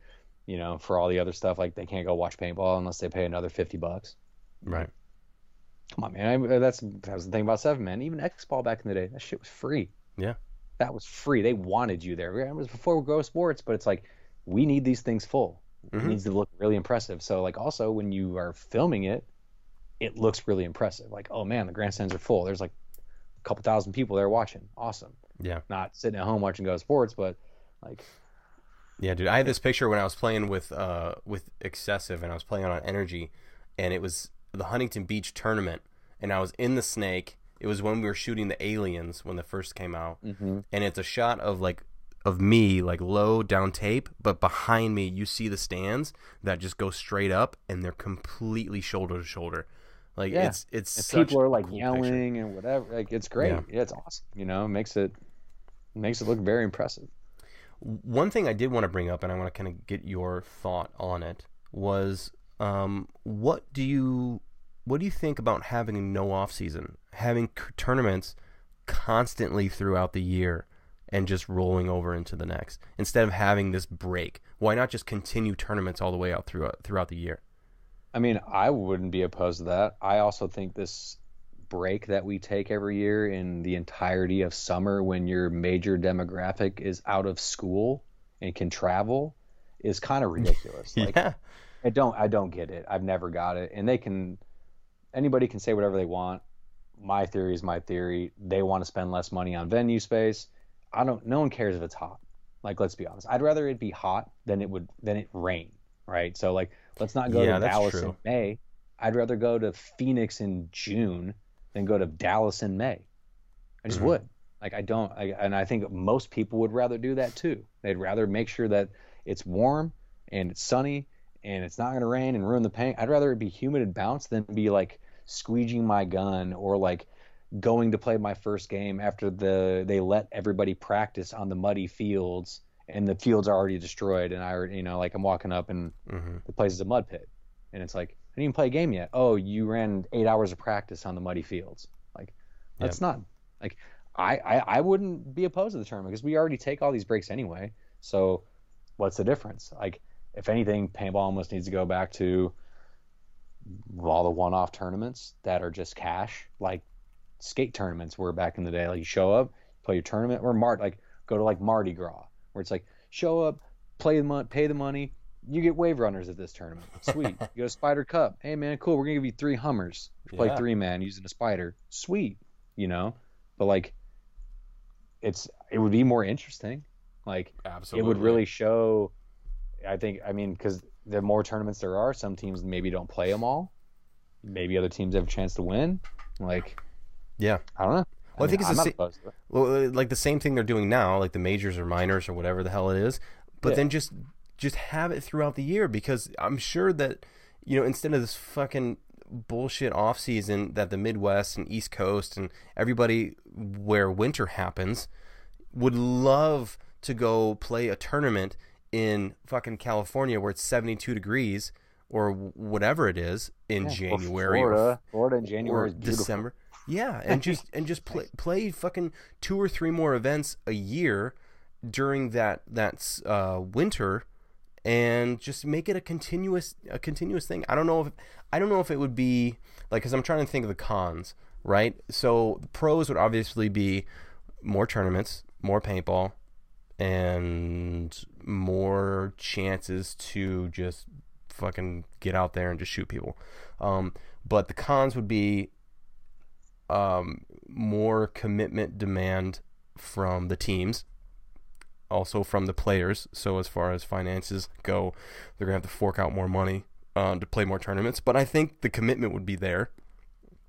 you know for all the other stuff. Like they can't go watch paintball unless they pay another fifty bucks. Right. Come on, man. I, that's that was the thing about seven, man. Even X ball back in the day, that shit was free. Yeah. That was free. They wanted you there. It was before we Go Sports, but it's like we need these things full. Mhm. It needs to look really impressive. So like also when you are filming it, it looks really impressive. Like oh man, the grandstands are full. There's like a couple thousand people there watching. Awesome. Yeah. Not sitting at home watching Go Sports, but like Yeah, dude. I had this picture when I was playing with uh with excessive, and I was playing on energy, and it was the Huntington Beach tournament, and I was in the snake. It was when we were shooting the aliens when the first came out, and it's a shot of like of me like low down tape, but behind me you see the stands that just go straight up, and they're completely shoulder to shoulder. Like Yeah. it's it's such people are like cool yelling picture. and whatever, like it's great. Yeah. Yeah. it's awesome. You know, makes it makes it look very impressive. One thing I did want to bring up, and I want to kind of get your thought on it, was um, what do you what do you think about having no off season, having c- tournaments constantly throughout the year, and just rolling over into the next instead of having this break? Why not just continue tournaments all the way out throughout throughout the year? I mean, I wouldn't be opposed to that. I also think this break that we take every year in the entirety of summer when your major demographic is out of school and can travel is kind of *laughs* ridiculous. Like yeah, I don't I don't get it. I've never got it. And they can anybody can say whatever they want. My theory is my theory. They want to spend less money on venue space. I don't no one cares if it's hot. Like let's be honest. I'd rather it be hot than it would than it rain, right? So like let's not go Yeah, to Dallas true. in May. I'd rather go to Phoenix in June than go to Dallas in May. I just Mhm. would. Like I don't I, and I think most people would rather do that too. They'd rather make sure that it's warm and it's sunny and it's not going to rain and ruin the paint. I'd rather it be humid and bounce than be like squeegeeing my gun or like going to play my first game after the they let everybody practice on the muddy fields and the fields are already destroyed and I already, you know like I'm walking up and hmm the place is a mud pit and it's like I didn't even play a game yet. Oh, you ran eight hours of practice on the muddy fields. Like that's not like I, I I wouldn't be opposed to the tournament because we already take all these breaks anyway. So what's the difference? Like if anything, paintball almost needs to go back to all the one-off tournaments that are just cash, like skate tournaments were back in the day. Like you show up, play your tournament, or Mart like go to like Mardi Gras, where it's like show up, play the money, pay the money, you get wave runners at this tournament. Sweet. *laughs* you go to Spider Cup. Hey man, cool. We're gonna give you three Hummers. You play three man using a spider. Sweet. You know, but like, it's it would be more interesting. Like Absolutely, it would really show. I think. I mean, because the more tournaments there are, some teams maybe don't play them all. Maybe other teams have a chance to win. Like yeah. I don't know. Well, I think it's I'm the not sa- to. Well, uh, like the same thing they're doing now, like the majors or minors or whatever the hell it is, but Yeah. then just just have it throughout the year because I'm sure that you know, instead of this fucking bullshit off season that the Midwest and East Coast and everybody where winter happens would love to go play a tournament in fucking California where it's 72 degrees or whatever it is in Yeah, January Florida, or, Florida in January. December. Yeah, and just and just play play fucking two or three more events a year during that that uh, winter, and just make it a continuous a continuous thing. I don't know if I don't know if it would be like because I'm trying to think of the cons, right? So the pros would obviously be more tournaments, more paintball, and more chances to just fucking get out there and just shoot people. Um, but the cons would be um, more commitment demand from the teams, also from the players. So as far as finances go, they're gonna have to fork out more money um, to play more tournaments. But I think the commitment would be there,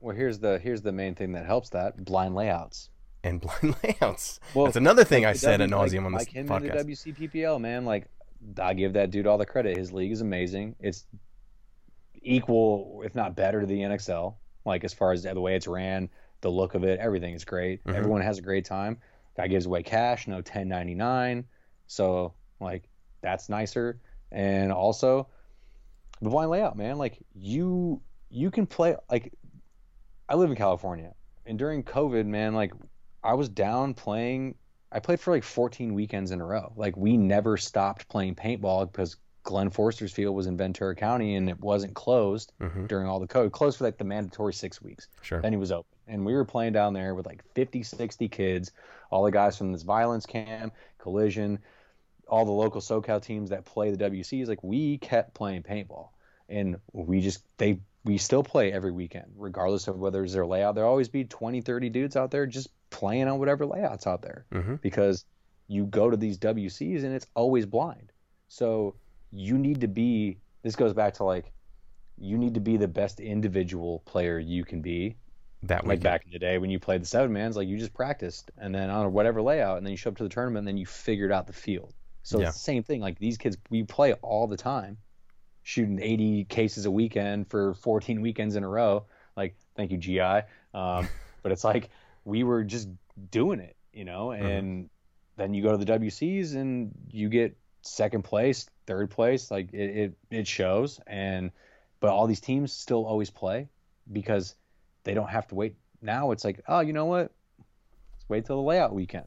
Well, here's the here's the main thing that helps that blind layouts. and blind *laughs* layouts. Well, That's another thing I said at nauseum like, on this like him podcast. in the WCPPL, man. Like I give that dude all the credit. His league is amazing. It's equal, if not better, to the NXL. Like as far as the way it's ran, the look of it, everything is great. Mhm. Everyone has a great time. Guy gives away cash, no 1099. So like that's nicer. And also the blind layout, man. Like you you can play like I live in California. And during COVID, man, like I was down playing I played for like 14 weekends in a row. Like we never stopped playing paintball because Glenn Forster's field was in Ventura County and it wasn't closed Mhm. during all the code. Closed for like the mandatory six weeks. Sure. Then he was open. And we were playing down there with like 50, 60 kids, all the guys from this violence camp, collision, all the local SoCal teams that play the WCs. Like we kept playing paintball. And we just, they, we still play every weekend, regardless of whether it's their layout. There'll always be 20, 30 dudes out there just playing on whatever layouts out there Mhm. because you go to these WCs and it's always blind. So you need to be, this goes back to like, you need to be the best individual player you can be That like weekend. back in the day when you played the seven mans, like you just practiced and then on whatever layout, and then you show up to the tournament, and then you figured out the field. So Yeah. it's the same thing. Like these kids, we play all the time, shooting 80 cases a weekend for 14 weekends in a row. Like, thank you, GI. Um, *laughs* but it's like we were just doing it, you know. And then you go to the WCs and you get second place, third place. Like it, it, it shows. And but all these teams still always play because they don't have to wait. Now it's like, oh, you know what? Let's wait till the layout weekend.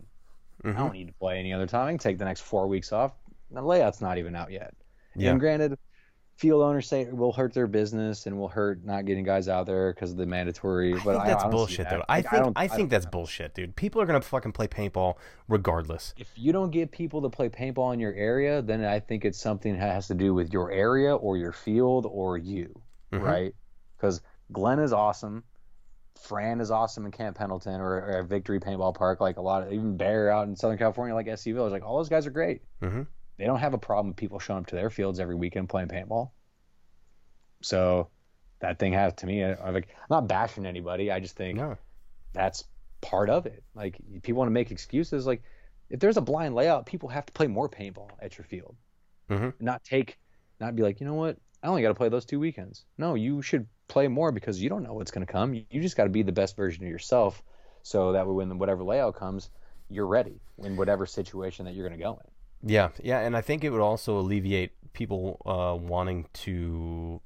I Mhm. don't need to play any other time. I can take the next four weeks off. The layout's not even out yet. Yeah. And granted, field owners say it will hurt their business and will hurt not getting guys out there because of the mandatory. I but think I, that's I bullshit, though. I Like, think don't- I, think don't- that's bullshit, dude. People are gonna fucking play paintball regardless. if you don't get people to play paintball in your area, then I think it's something that has to do with your area or your field or you, Mhm. right? Because Glenn is awesome. Fran is awesome in Camp Pendleton or, or at Victory Paintball Park. Like a lot of even Bear out in Southern California, like SC Village. Like all those guys are great. Mhm. They don't have a problem with people showing up to their fields every weekend playing paintball. So that thing has to me. I'm like I'm not bashing anybody. I just think No. that's part of it. Like people want to make excuses. Like if there's a blind layout, people have to play more paintball at your field, Mhm. not take, not be like, you know what, I only got to play those two weekends. No, you should play more because you don't know what's going to come. You, you just got to be the best version of yourself, so that way when whatever layout comes, you're ready in whatever situation that you're going to go in. Yeah, yeah, and I think it would also alleviate people uh, wanting to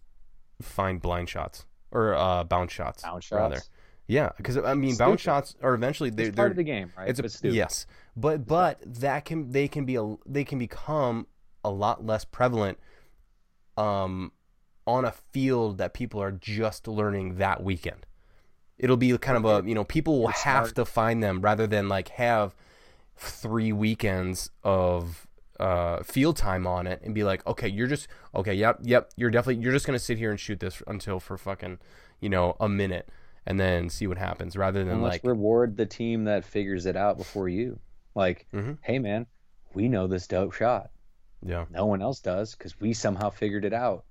find blind shots or uh, bounce shots. Bounce rather. shots. Yeah, because I mean, Stupid. bounce shots are eventually they, It's they're part of the game, right? it's a But yes, but but that can they can be a they can become a lot less prevalent, um, on a field that people are just learning that weekend. It'll be kind of a you know people will It's have to find them rather than like have three weekends of uh, field time on it and be like, okay, you're just okay, yep, yep, you're definitely you're just gonna sit here and shoot this until for fucking you know a minute and then see what happens rather than like reward the team that figures it out before you. Like, Mhm. hey man, we know this dope shot. yeah no one else does because we somehow figured it out.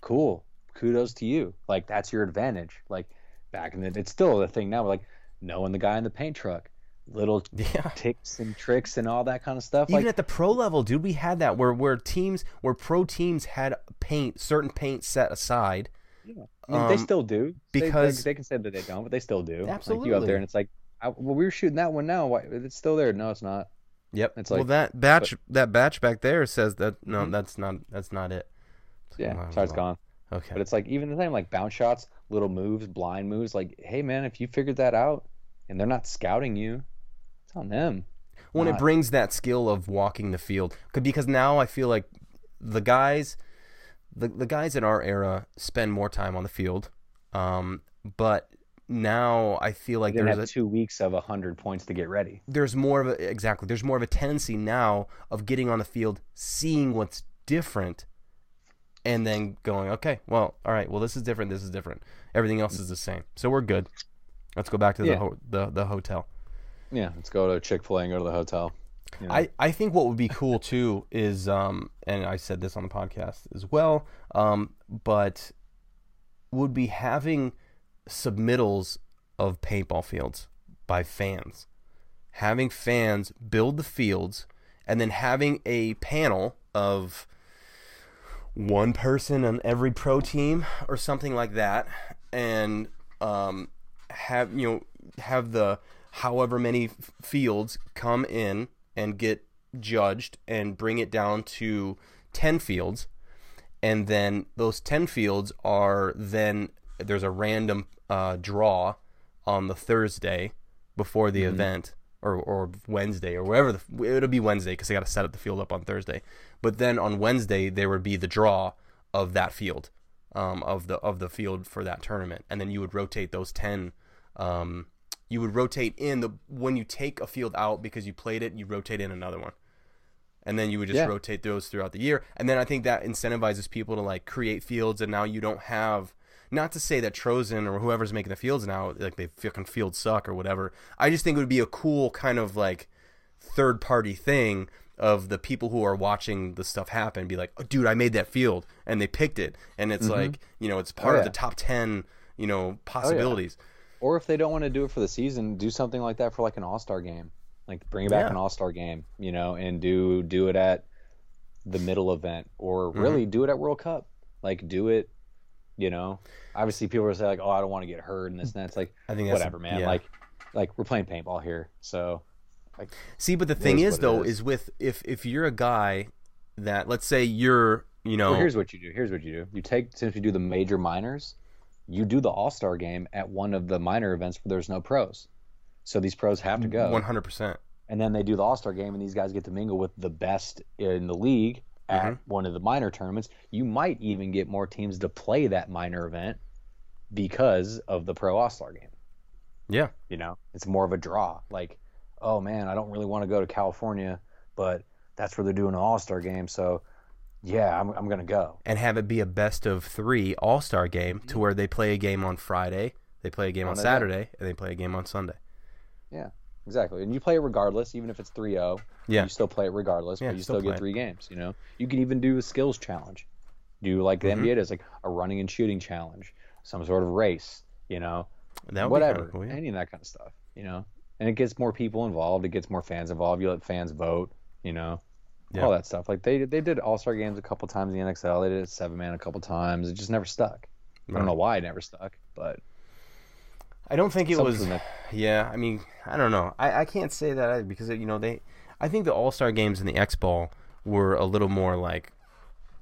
Cool. Kudos to you. Like that's your advantage. Like back in the, it's still a thing now. Like knowing the guy in the paint truck, little *laughs* Yeah. ticks and tricks and all that kind of stuff. Even like at the pro level, dude, we had that where where teams where pro teams had paint certain paint set aside. I mean, they um, still do They- they, because- they, can say that they don't, but they still do. Like you Absolutely. there, and it's like, I, well, we were shooting that one now. Why it's still there? No, it's not. Yep. It's well, like- that batch that batch back there says that no, Mhm. that's not that's not it. Yeah, sorry, it's well. gone. Okay. But it's like even the same, like bounce shots, little moves, blind moves. Like, hey man, if you figured that out, and they're not scouting you, it's on them. when it brings that skill of walking the field, 'Cause- because now I feel like the guys the, the guys in our era spend more time on the field um, but now I feel like there's have a, two weeks of hundred points to get ready. there's more of a exactly there's more of a tendency now of getting on the field seeing what's different and then going okay well all right well this is different this is different everything else is the same so we're good let's go back to the Yeah. ho- the, the hotel Yeah, let's go to Chick Fil A and go to the hotel. You know? I, I think what would be cool too is um and I said this on the podcast as well um but would be having submittals of paintball fields by fans having fans build the fields and then having a panel of one person on every pro team or something like that and um have you know have the however many f- fields come in and get judged and bring it down to 10 fields. And then those 10 fields are then there's a random uh, draw on the Thursday before the event or, or Wednesday or wherever the, it'll be Wednesday because they got to set up the field up on Thursday. But then on Wednesday there would be the draw of that field um, of the of the field for that tournament. And then you would rotate those 10 um, you would rotate in the when you take a field out because you played it you rotate in another one. And then you would just Yeah. rotate those throughout the year. And then i think that incentivizes people to like create fields and now you don't have not to say that trozen or whoever's making the fields now like they fucking fields suck or whatever. I just think it would be a cool kind of like third party thing of the people who are watching the stuff happen be like oh, dude i made that field and they picked it. And it's mm-hmm. like you know it's part Oh, of the top 10 you know oh, possibilities or if they don't want to do it for the season, do something like that for like an All Star game. Like bring back Yeah. an All Star game, you know, and do do it at the middle event, or Mm-hmm. really do it at World Cup. Like do it, you know. Obviously, people will say like, "Oh, I don't want to get hurt," and this and that. It's like I think whatever, man. yeah. Like, like we're playing paintball here, so like See, but the thing is is, what it though, is. is with if if you're a guy that let's say you're you know Well, here's what you do. Here's what you do. You take since we do the major minors, you do the All Star game at one of the minor events where there's no pros. So these pros have to go, one hundred percent. and then they do the All Star game, and these guys get to mingle with the best in the league at Mhm. one of the minor tournaments. You might even get more teams to play that minor event because of the pro All Star game. Yeah, You know, it's more of a draw. Like, oh man, I don't really want to go to California, but that's where they're doing an All Star game, so yeah, I'm, I'm gonna go. and have it be a best of three All Star game to where they play a game on Friday, they play a game on On. Saturday, and they play a game on Sunday. Yeah, exactly. And you play it regardless, even if it's 3 0. Yeah. You still play it regardless, Yeah, but you still still, get three games, you know? You can even do a skills challenge. Do like the Mhm. NBA does, like a running and shooting challenge, some sort of race, you know? That Whatever. be kind of cool. Yeah. Any of that kind of stuff, you know? And it gets more people involved, it gets more fans involved, you let fans vote, you know? Yeah. All that stuff. Like they they did All Star games a couple times in the NXL. They did it seven man a couple times. It just never stuck. I don't know why it never stuck, but I don't think it was. Yeah, I mean, I don't know. I, I can't say that either because you know they. I think the All Star games and the X Ball were a little more like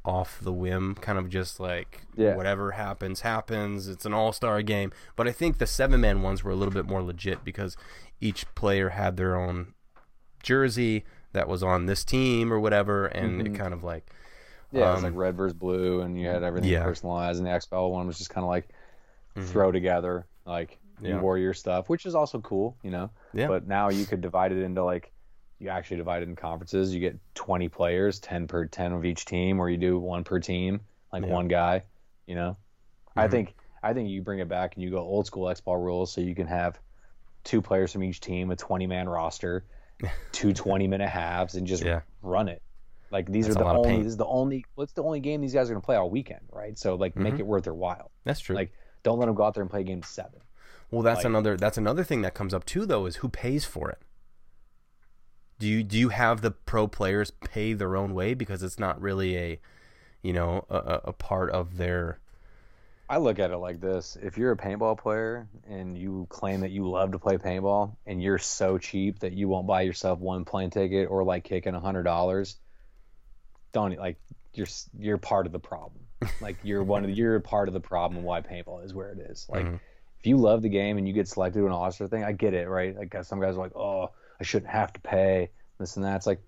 off the whim, kind of just like Yeah. whatever happens happens. It's an All Star game, but I think the seven man ones were a little bit more legit because each player had their own jersey that was on this team or whatever, and it Mhm. kind of like Yeah, it was Um, like red versus blue, and you had everything yeah. personalized. And the XFL one was just kind of like Mhm. throw together, like Yeah. you wore your stuff, which is also cool, you know. Yeah. But now you could divide it into like you actually divide it in conferences. You get 20 players, 10 per 10 of each team, or you do one per team, like Yeah. one guy. You know, I Mhm. think I think you bring it back and you go old school X ball rules, so you can have two players from each team, a 20 man roster, *laughs* two 20 minute halves, and just Yeah. run it. Like these That's are the only. This is the only. What's the only game these guys are going to play all weekend, right? So like, make Mhm. it worth their while. that's true. Like, don't let them go out there and play game seven. Well, that's Like- another that's another thing that comes up too, though, is who pays for it. Do you do you have the pro players pay their own way because it's not really a, you know, a, a part of their. I look at it like this: if you're a paintball player and you claim that you love to play paintball, and you're so cheap that you won't buy yourself one plane ticket or like kicking a hundred dollars, don't like you're you're part of the problem. *laughs* Like you're one of the, you're part of the problem why paintball is where it is. Like Mhm. if you love the game and you get selected to an all-star thing, I get it, right? Like some guys are like, oh, I shouldn't have to pay this and that. It's like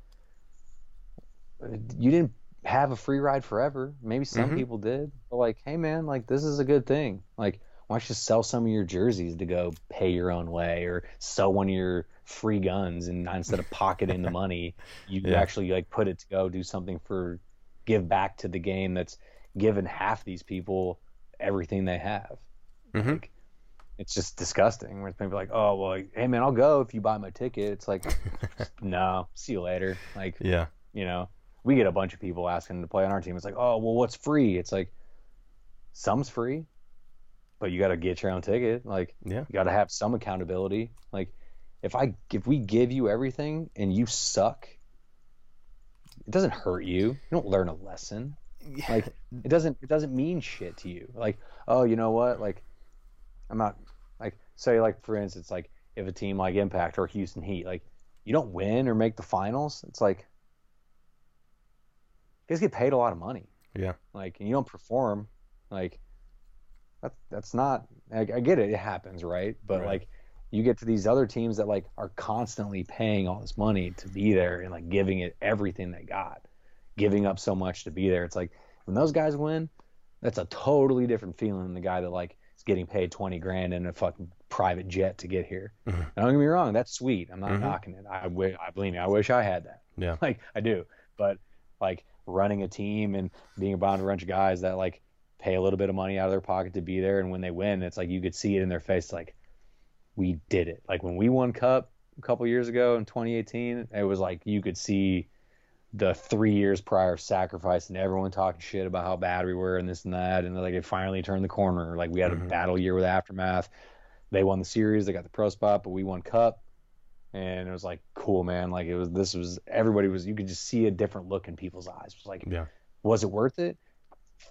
you didn't have a free ride forever. Maybe some Mhm. people did, but like, hey man, like this is a good thing. Like why don't you sell some of your jerseys to go pay your own way, or sell one of your free guns and instead of pocketing the *laughs* money, you Yeah. actually like put it to go do something for give back to the game that's given half these people everything they have. Mhm. Like, it's just disgusting. Where people like, oh well, like, hey man, I'll go if you buy my ticket. It's like, *laughs* no, see you later. Like, Yeah. you know, we get a bunch of people asking to play on our team. It's like, oh well, what's free? It's like, some's free, but you got to get your own ticket. Like, Yeah. you got to have some accountability. Like, if I if we give you everything and you suck, it doesn't hurt you. You don't learn a lesson. Yeah. Like, it doesn't it doesn't mean shit to you. Like, oh, you know what? Like, I'm not like say like for instance, like if a team like Impact or Houston Heat, like you don't win or make the finals, it's like guys get paid a lot of money. Yeah. Like, and you don't perform, like that's that's not. I, I get it, it happens, right? But Right. like, you get to these other teams that like are constantly paying all this money to be there and like giving it everything they got, giving up so much to be there. It's like when those guys win, that's a totally different feeling than the guy that like is getting paid twenty grand in a fucking private jet to get here. Mhm. Now, don't get me wrong, that's sweet. I'm not Mhm. knocking it. I, wi- I believe me, I wish I had that. Yeah. *laughs* Like I do, but like running a team and being around a bunch of guys that like pay a little bit of money out of their pocket to be there, and when they win, it's like you could see it in their face, like we did it. Like when we won Cup a couple years ago in 2018, it was like you could see the three years prior sacrifice and everyone talking shit about how bad we were and this and that, and like it finally turned the corner. Like we had a mm-hmm. battle year with Aftermath. They won the series, they got the pro spot, but we won Cup and it was like cool man. Like it was this was everybody was you could just see a different look in people's eyes. It was like Yeah. was it worth it?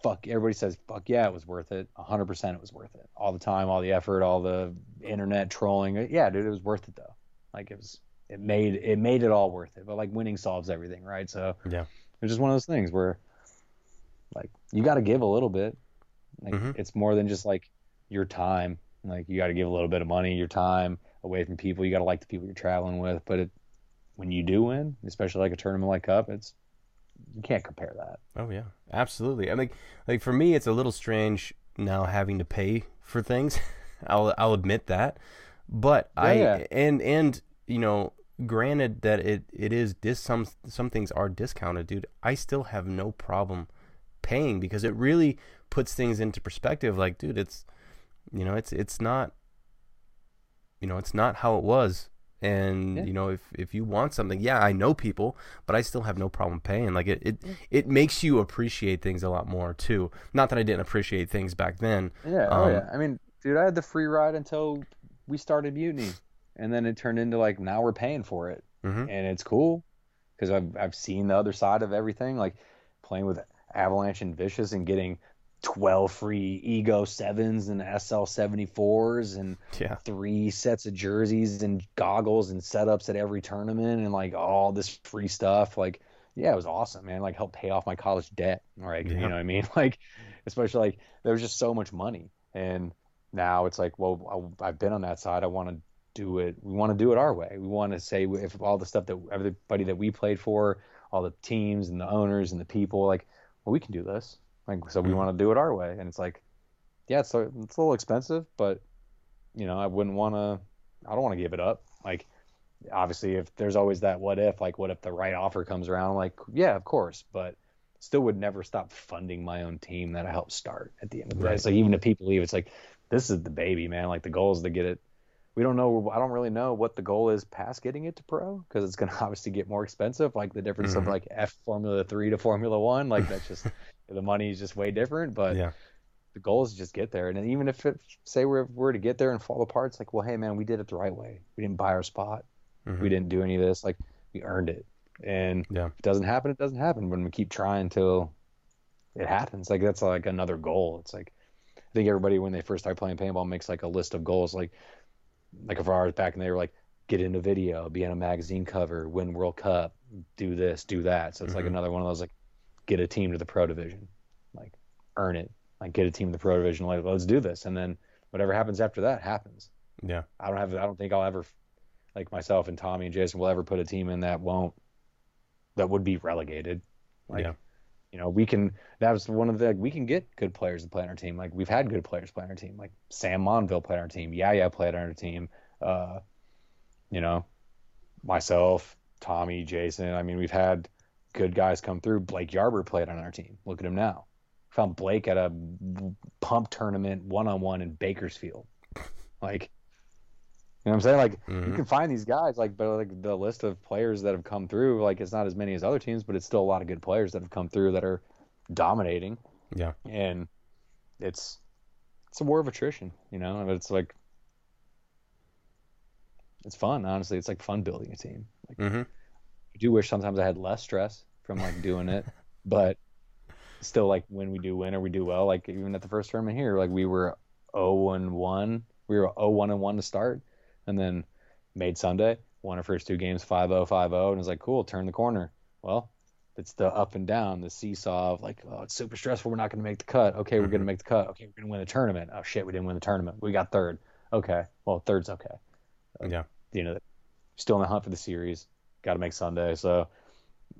Fuck everybody says fuck yeah it was worth it. 100% it was worth it. All the time all the effort all the internet trolling. Yeah dude it was worth it though. Like it was it made it made it all worth it. But like winning solves everything right? So Yeah. it's just one of those things where like you got to give a little bit. Like Mhm. it's more than just like your time. Like you got to give a little bit of money your time away from people you got to like the people you're traveling with but it, when you do win especially like a tournament like cup it's you can't compare that Oh yeah, absolutely. I mean, like for me, it's a little strange now having to pay for things. *laughs* I'll I'll admit that, but I yeah. and and you know, granted that it it is dis some some things are discounted, dude. I still have no problem paying because it really puts things into perspective. Like, dude, it's you know, it's it's not you know, it's not how it was. And Yeah. you know, if if you want something, yeah, I know people, but I still have no problem paying. Like it, it, it makes you appreciate things a lot more too. Not that I didn't appreciate things back then. Yeah, oh Um, yeah. I mean, dude, I had the free ride until we started Mutiny, and then it turned into like now we're paying for it, Mhm. and it's cool because I've I've seen the other side of everything, like playing with Avalanche and Vicious and getting twelve free Ego sevens and SL seventy fours and Yeah, three sets of jerseys and goggles and setups at every tournament and like all this free stuff. Like, yeah, it was awesome, man. Like, helped pay off my college debt. Right. You know what I mean? *laughs* Like, especially like there was just so much money. And now it's like, well, I, I've been on that side. I want to do it. We want to do it our way. We want to say if all the stuff that everybody that we played for, all the teams and the owners and the people, like, well, we can do this. Like, so we Mhm. want to do it our way. And it's like, yeah, it's a, it's a little expensive, but you know, I wouldn't want to. I don't want to give it up. Like, obviously, if there's always that what if, like, what if the right offer comes around? Like, yeah, of course, but still would never stop funding my own team that I helped start at the end of the day. Right. It's like even if people leave, it's like this is the baby, man. Like the goal is to get it. We don't know. I don't really know what the goal is past getting it to pro because it's going *laughs* to obviously get more expensive. Like the difference Mhm. of like F Formula Three to Formula One, like that's just *laughs* the money is just way different. But yeah, the goal is to just get there. And even if it say we're we're to get there and fall apart, it's like, well, hey man, we did it the right way. We didn't buy our spot. Mhm. We didn't do any of this. Like we earned it. And Yeah. if it doesn't happen, it doesn't happen. When we keep trying till it happens, like that's like another goal. It's like I think everybody when they first start playing paintball makes like a list of goals. Like like if I was back and they were like get into video, be on a magazine cover, win World Cup, do this, do that. So it's like Mhm. another one of those like get a team to the pro division, like earn it, like get a team to the pro division. Like let's do this, and then whatever happens after that happens. Yeah. I don't have. I don't think I'll ever, like myself and Tommy and Jason will ever put a team in that won't, that would be relegated. Like, Yeah. you know, we can. That was one of the. Like, we can get good players to play on our team. Like we've had good players play on our team. Like Sam Monville played on our team. Yeah, yeah, played on our team. Uh, you know, myself, Tommy, Jason. I mean, we've had good guys come through. Blake Yarber played on our team. Look at him now. Found Blake at a pump tournament one on one in Bakersfield. Like, you know what I'm saying? Like, you Mhm. can find these guys, like, but like the list of players that have come through, like, it's not as many as other teams, but it's still a lot of good players that have come through that are dominating. Yeah. And it's it's a war of attrition, you know. And it's like it's fun, honestly. It's like fun building a team. Like, Mhm. I do wish sometimes I had less stress from like doing it, *laughs* but still, like when we do win or we do well, like even at the first tournament here, like we were 0 and 1. We were 0 1 and 1 to start, and then made Sunday, won our first two games 5 0, 5 0, and it's like, cool, turn the corner. Well, it's the up and down, the seesaw of like, oh, it's super stressful. We're not going to make the cut. Okay, we're going to mm-hmm. make the cut. Okay, we're going to win the tournament. Oh, shit, we didn't win the tournament. We got third. Okay, well, third's okay. Yeah. You know, still in the hunt for the series. Got to make Sunday. So,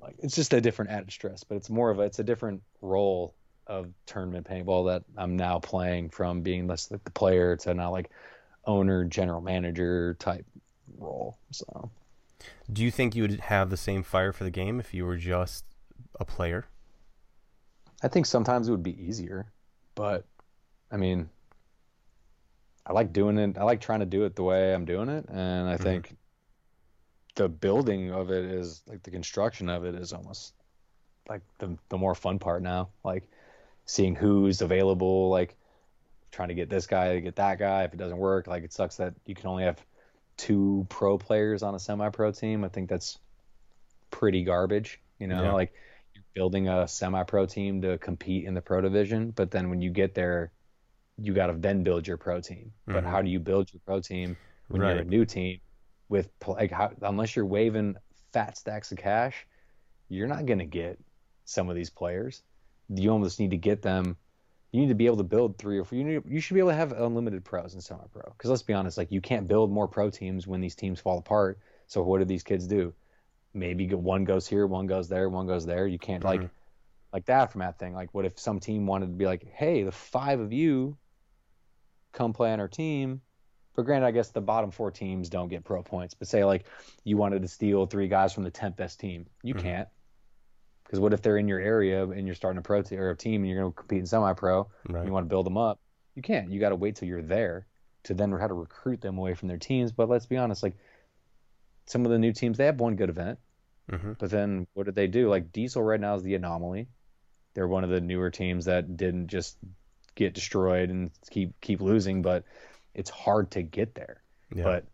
like, it's just a different added stress, but it's more of a, it's a different role of tournament paintball that I'm now playing from being less like the player to now like owner, general manager type role. So, Do you think you would have the same fire for the game if you were just a player? I think sometimes it would be easier, but I mean, I like doing it. I like trying to do it the way I'm doing it, and I Mhm. think the building of it is like the construction of it is almost like the the more fun part now. Like seeing who's available, like trying to get this guy to get that guy. If it doesn't work, like it sucks that you can only have two pro players on a semi-pro team. I think that's pretty garbage. You know, Yeah. like you're building a semi-pro team to compete in the pro division, but then when you get there, you got to then build your pro team. But Mhm. how do you build your pro team when you're a new team with like how, unless you're waving fat stacks of cash, you're not going to get some of these players. You almost need to get them. You need to be able to build three or four. You, need, you should be able to have unlimited pros and semi-pro. Because let's be honest, like you can't build more pro teams when these teams fall apart. So what do these kids do? Maybe one goes here, one goes there, one goes there. You can't like Mhm. like that from that thing. Like what if some team wanted to be like, hey, the five of you come play on our team. But granted, I guess the bottom four teams don't get pro points. But say like you wanted to steal three guys from the tenth best team, you Mhm. can't. Because what if they're in your area and you're starting a pro te- or a team and you're going to compete in semi-pro? and you want to build them up, you can't. You got to wait till you're there to then how to recruit them away from their teams. But let's be honest, like some of the new teams, they have one good event, hmm but then what did they do? Like Diesel right now is the anomaly. They're one of the newer teams that didn't just get destroyed and keep keep losing, but it's hard to get there. Yeah. But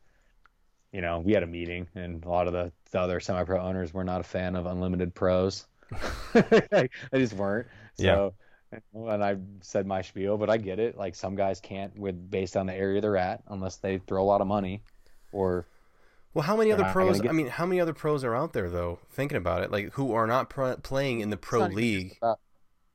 you know, we had a meeting, and a lot of the, the other semi-pro owners were not a fan of unlimited pros. *laughs* they just weren't. So, and I said my spiel, but I get it. Like some guys can't with based on the area they're at, unless they throw a lot of money, or Well, how many other pros? get- I mean, how many other pros are out there though? Thinking about it, like who are not pro- playing in the pro even league?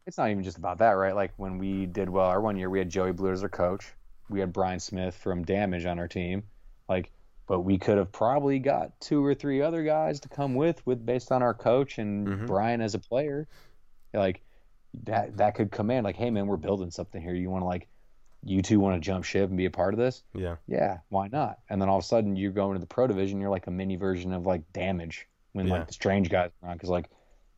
it's not even just about that, right? Like when we did well our one year, we had Joey Blue as our coach. We had Brian Smith from Damage on our team. Like, but we could have probably got two or three other guys to come with, with based on our coach and Mhm. Brian as a player. Like that, that could command. Like, hey man, we're building something here. You want to like, you two want to jump ship and be a part of this? Yeah. Yeah, why not? And then all of a sudden you're going to the pro division. You're like a mini version of like Damage when Yeah. like the strange guys are on because like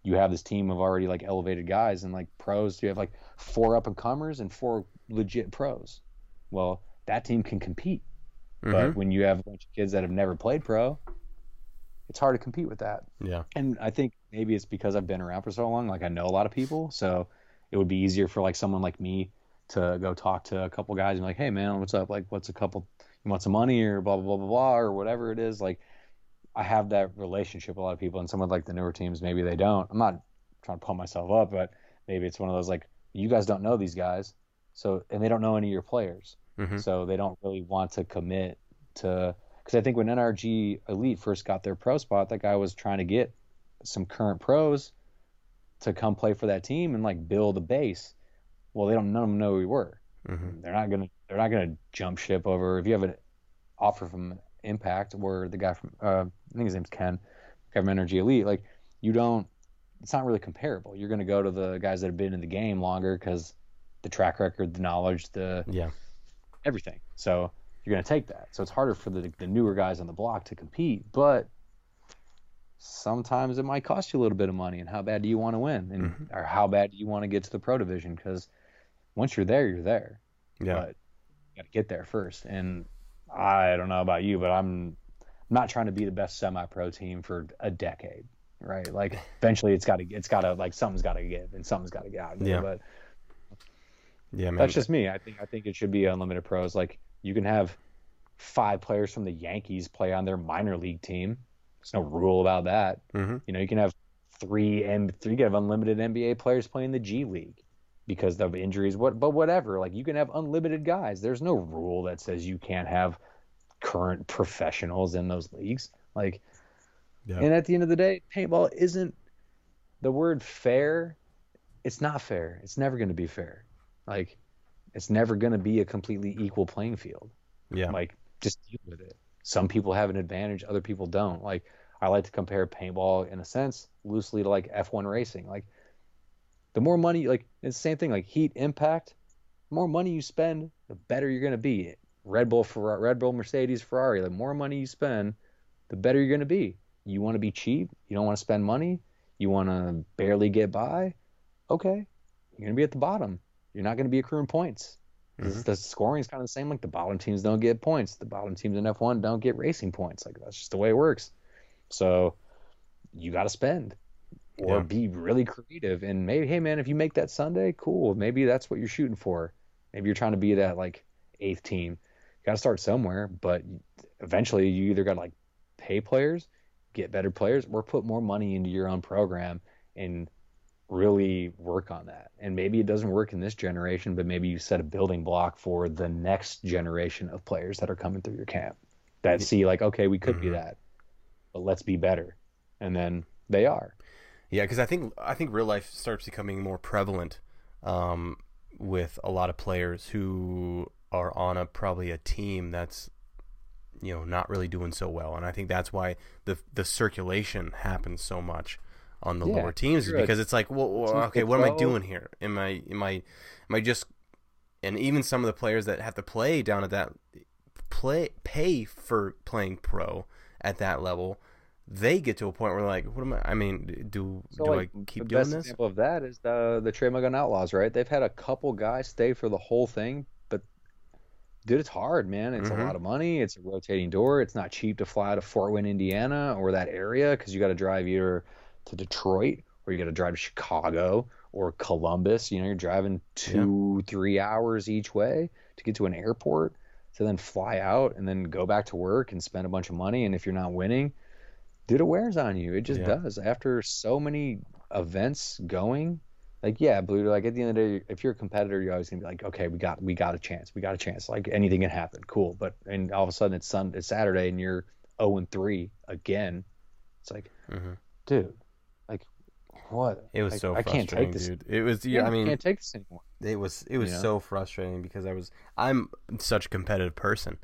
you have this team of already like elevated guys and like pros. You have like four up and comers and four legit pros. Well, that team can compete, Mhm. but when you have a bunch of kids that have never played pro, it's hard to compete with that. yeah. And I think maybe it's because I've been around for so long, like I know a lot of people, so it would be easier for like someone like me to go talk to a couple guys and be like, "Hey man, what's up? Like, what's a couple? You want some money or blah blah blah blah blah or whatever it is." Like, I have that relationship with a lot of people, and some of like the newer teams, maybe they don't. I'm not trying to pump myself up, but maybe it's one of those like you guys don't know these guys, so and they don't know any of your players, Mhm. so they don't really want to commit to. Because I think when NRG Elite first got their pro spot, that guy was trying to get some current pros to come play for that team and like build a base. Well, they don't none of them know who we were. Mhm. They're not gonna they're not gonna jump ship over if you have an offer from Impact or the guy from uh, I think his name's Ken, guy from Energy Elite. Like you don't, it's not really comparable. You're gonna go to the guys that have been in the game longer because the track record, the knowledge, the Yeah. everything. So you're gonna take that. So it's harder for the the newer guys on the block to compete, but sometimes it might cost you a little bit of money. And how bad do you want to win? And Mhm. or how bad do you want to get to the pro division? Because once you're there, you're there Yeah. but you got to get there first. And I don't know about you, but I'm not trying to be the best semi-pro team for a decade, right? Like *laughs* eventually, it's got to, it's got to, like something's got to give, and something's got to get out. There. Yeah. But yeah, man. that's just me. I think, I think it should be unlimited pros. Like you can have five players from the Yankees play on their minor league team. There's no rule about that. hmm You know, you can have three and three. You can have unlimited NBA players playing the G League because of injuries. What, but whatever. Like you can have unlimited guys. There's no rule that says you can't have current professionals in those leagues. Like, Yeah. and at the end of the day, paintball isn't the word fair. It's not fair. It's never going to be fair. Like, it's never going to be a completely equal playing field. Yeah. like just deal with it. Some people have an advantage other people don't. Like i like to compare paintball in a sense loosely to like f1 racing. Like the more money like it's the same thing. Like heat impact the more money you spend the better you're going to be. Red bull for red bull mercedes ferrari the more money you spend the better you're going to be. You want to be cheap you don't want to spend money you want to barely get by okay you're going to be at the bottom you're not going to be accruing points Mhm. the scoring is kind of the same. Like the bottom teams don't get points. The bottom teams in F1 don't get racing points. Like that's just the way it works. So you got to spend or Yeah. be really creative. And maybe, hey man, if you make that Sunday, cool. Maybe that's what you're shooting for. Maybe you're trying to be that like eighth team. You got to start somewhere. But eventually, you either got to like pay players, get better players, or put more money into your own program and really work on that. And maybe it doesn't work in this generation, but maybe you set a building block for the next generation of players that are coming through your camp that see like, okay, we could be Mhm. that, but let's be better. And then they are. Yeah, because I think I think real life starts becoming more prevalent um, with a lot of players who are on a probably a team that's you know not really doing so well, and I think that's why the the circulation happens so much on the Yeah, lower teams is you're a because it's like, well, well, okay, what am I doing here? Am I am I am I just and even some of the players that have to play down at that play pay for playing pro at that level they get to a point where like what am i i mean do So do like i keep the doing best this example of that is the the Trey Outlaws, right? They've had a couple guys stay for the whole thing, but dude, it's hard, man. It's Mhm. a lot of money. It's a rotating door. It's not cheap to fly to Fort Wayne, Indiana, or that area because you got to drive either to Detroit or you got to drive to Chicago or Columbus. You know, you're driving two, three hours each way to get to an airport to then fly out and then go back to work and spend a bunch of money. And if you're not winning, dude, it wears on you. It just Yeah. does. After so many events going, like yeah, blue. Like at the end of the day, if you're a competitor, you're always gonna be like, okay, we got we got a chance. We got a chance. Like anything can happen. Cool. But and all of a sudden it's Sunday, it's Saturday and you're 0 and 3 again. It's like, hmm dude, what? it was Like, so I can't take this. dude it was yeah, i mean I can't take this anymore. it was it was know? so frustrating because i was i'm such a competitive person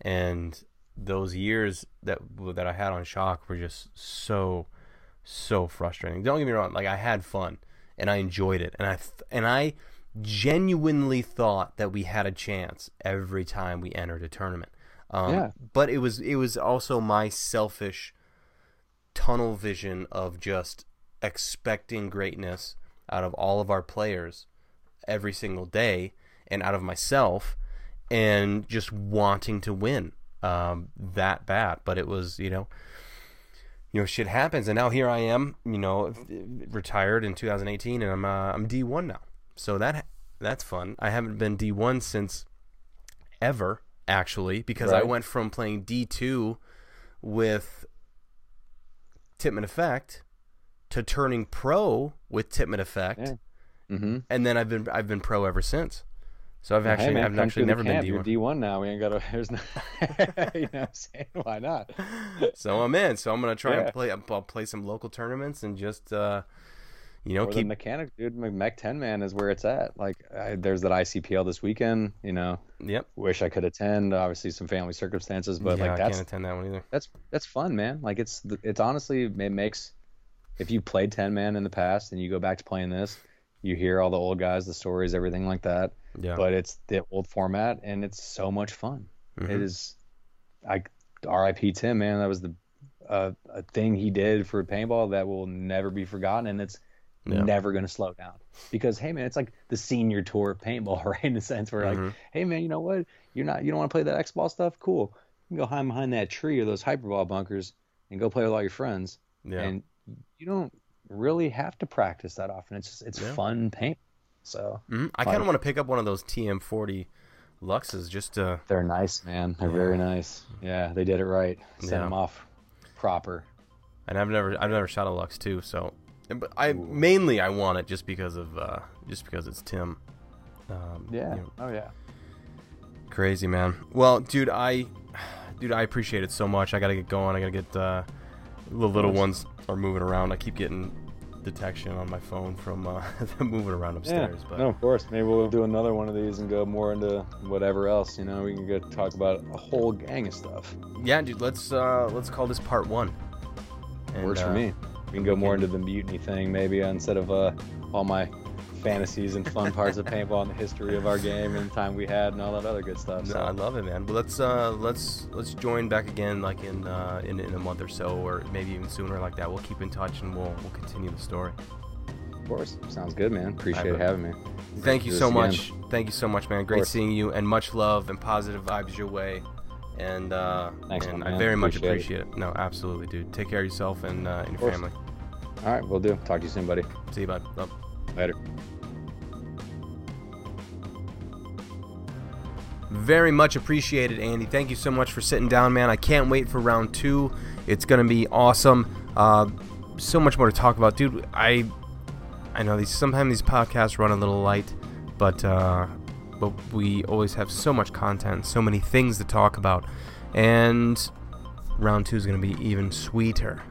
and those years that that i had on shock were just so so frustrating don't get me wrong like i had fun and i enjoyed it and i and i genuinely thought that we had a chance every time we entered a tournament um, Yeah. but it was it was also my selfish tunnel vision of just expecting greatness out of all of our players every single day and out of myself and just wanting to win um, that bad. But it was you know you know shit happens. And now here I am you know retired in 2018 and I'm uh, I'm D1 now. So that that's fun. I haven't been D1 since ever actually because I went from playing D2 with Tippmann Effect to turning pro with Tippmann Effect, Yeah. Mm-hmm. and then I've been I've been pro ever since. So I've actually hey, man, I've actually never been. D one. D one now. We ain't got to. *laughs* There's no. *laughs* you know what I'm saying? Why not? *laughs* So I'm in. So I'm gonna try Yeah. and play. I'll play some local tournaments and just uh, you know Or the keep mechanic, dude. Mech 10 man is where it's at. Like, I, there's that ICPL this weekend. You know, yep. wish I could attend. Obviously, some family circumstances, but yeah, like I that's can't attend that one either. that's that's fun, man. Like it's it's honestly it makes if you played 10 man in the past and you go back to playing this, you hear all the old guys, the stories, everything like that. Yeah. But it's the old format and it's so much fun. Mhm. It is I RIP Tim, man. That was the uh, a thing he did for paintball that will never be forgotten and it's Yeah. never going to slow down because hey man it's like the senior tour of paintball *laughs* right in a sense where Mhm. like hey man you know what you're not you don't want to play that x ball stuff cool you can go hide behind that tree or those hyperball bunkers and go play with all your friends Yeah. and you don't really have to practice that often it's just it's Yeah. fun paint so Mhm. I kind of want to pick up one of those TM40 Luxes just to. they're nice man they're very nice yeah they did it right sent Yeah. them off proper And I've never I've never shot a Luxe too. So, but I mainly I want it just because of uh, just because it's Tim. Um, yeah you know, oh yeah crazy man. Well, dude, I dude I appreciate it so much. I gotta get going. I gotta get uh, the little ones are moving around. I keep getting detection on my phone from uh, *laughs* them moving around upstairs. yeah. But no, of course. Maybe we'll do another one of these and go more into whatever else. You know, we can go talk about a whole gang of stuff. yeah, dude, let's uh, let's call this part one. And, Works for uh, me. We can go more into the mutiny thing, maybe instead of uh, all my fantasies and fun parts of paintball and the history of our game and the time we had and all that other good stuff. No, So I love it, man. But let's uh, let's let's join back again, like in, uh, in in a month or so, or maybe even sooner, like that. We'll keep in touch and we'll we'll continue the story. of course, sounds good, man. Appreciate bro. having me. Thank you so again. much. Thank you so much, man. Great seeing you, and much love and positive vibes your way. And uh, Thanks, and my I man. very much Appreciate appreciate it. No, absolutely, dude. Take care of yourself and, uh, and your family. All right, we'll do. Talk to you soon, buddy. See you, bud. Bye. Later. Very much appreciated, Andy. Thank you so much for sitting down, man. I can't wait for round two. It's gonna be awesome. Uh, so much more to talk about, dude. I I know these sometimes these podcasts run a little light, but uh, but we always have so much content, so many things to talk about, and round two is gonna be even sweeter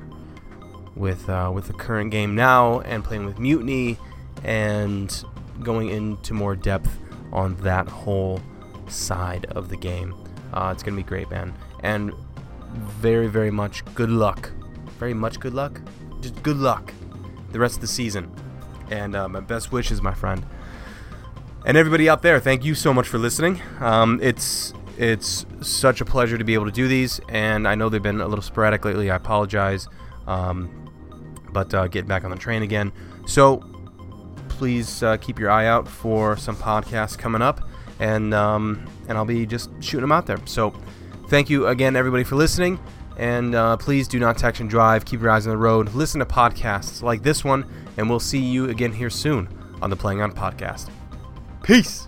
with uh, with the current game now and playing with Mutiny and going into more depth on that whole side of the game. Uh, it's gonna be great, man, and very very much good luck. Very much good luck. Just good luck the rest of the season, and uh, my best wishes, my friend. And everybody out there, thank you so much for listening. Um, it's it's such a pleasure to be able to do these, and I know they've been a little sporadic lately. I apologize, um, but uh, getting back on the train again. So please uh, keep your eye out for some podcasts coming up, and um, and I'll be just shooting them out there. So thank you again, everybody, for listening. And uh, please do not text and drive. Keep your eyes on the road. Listen to podcasts like this one, and we'll see you again here soon on the Playing On Podcast. Peace.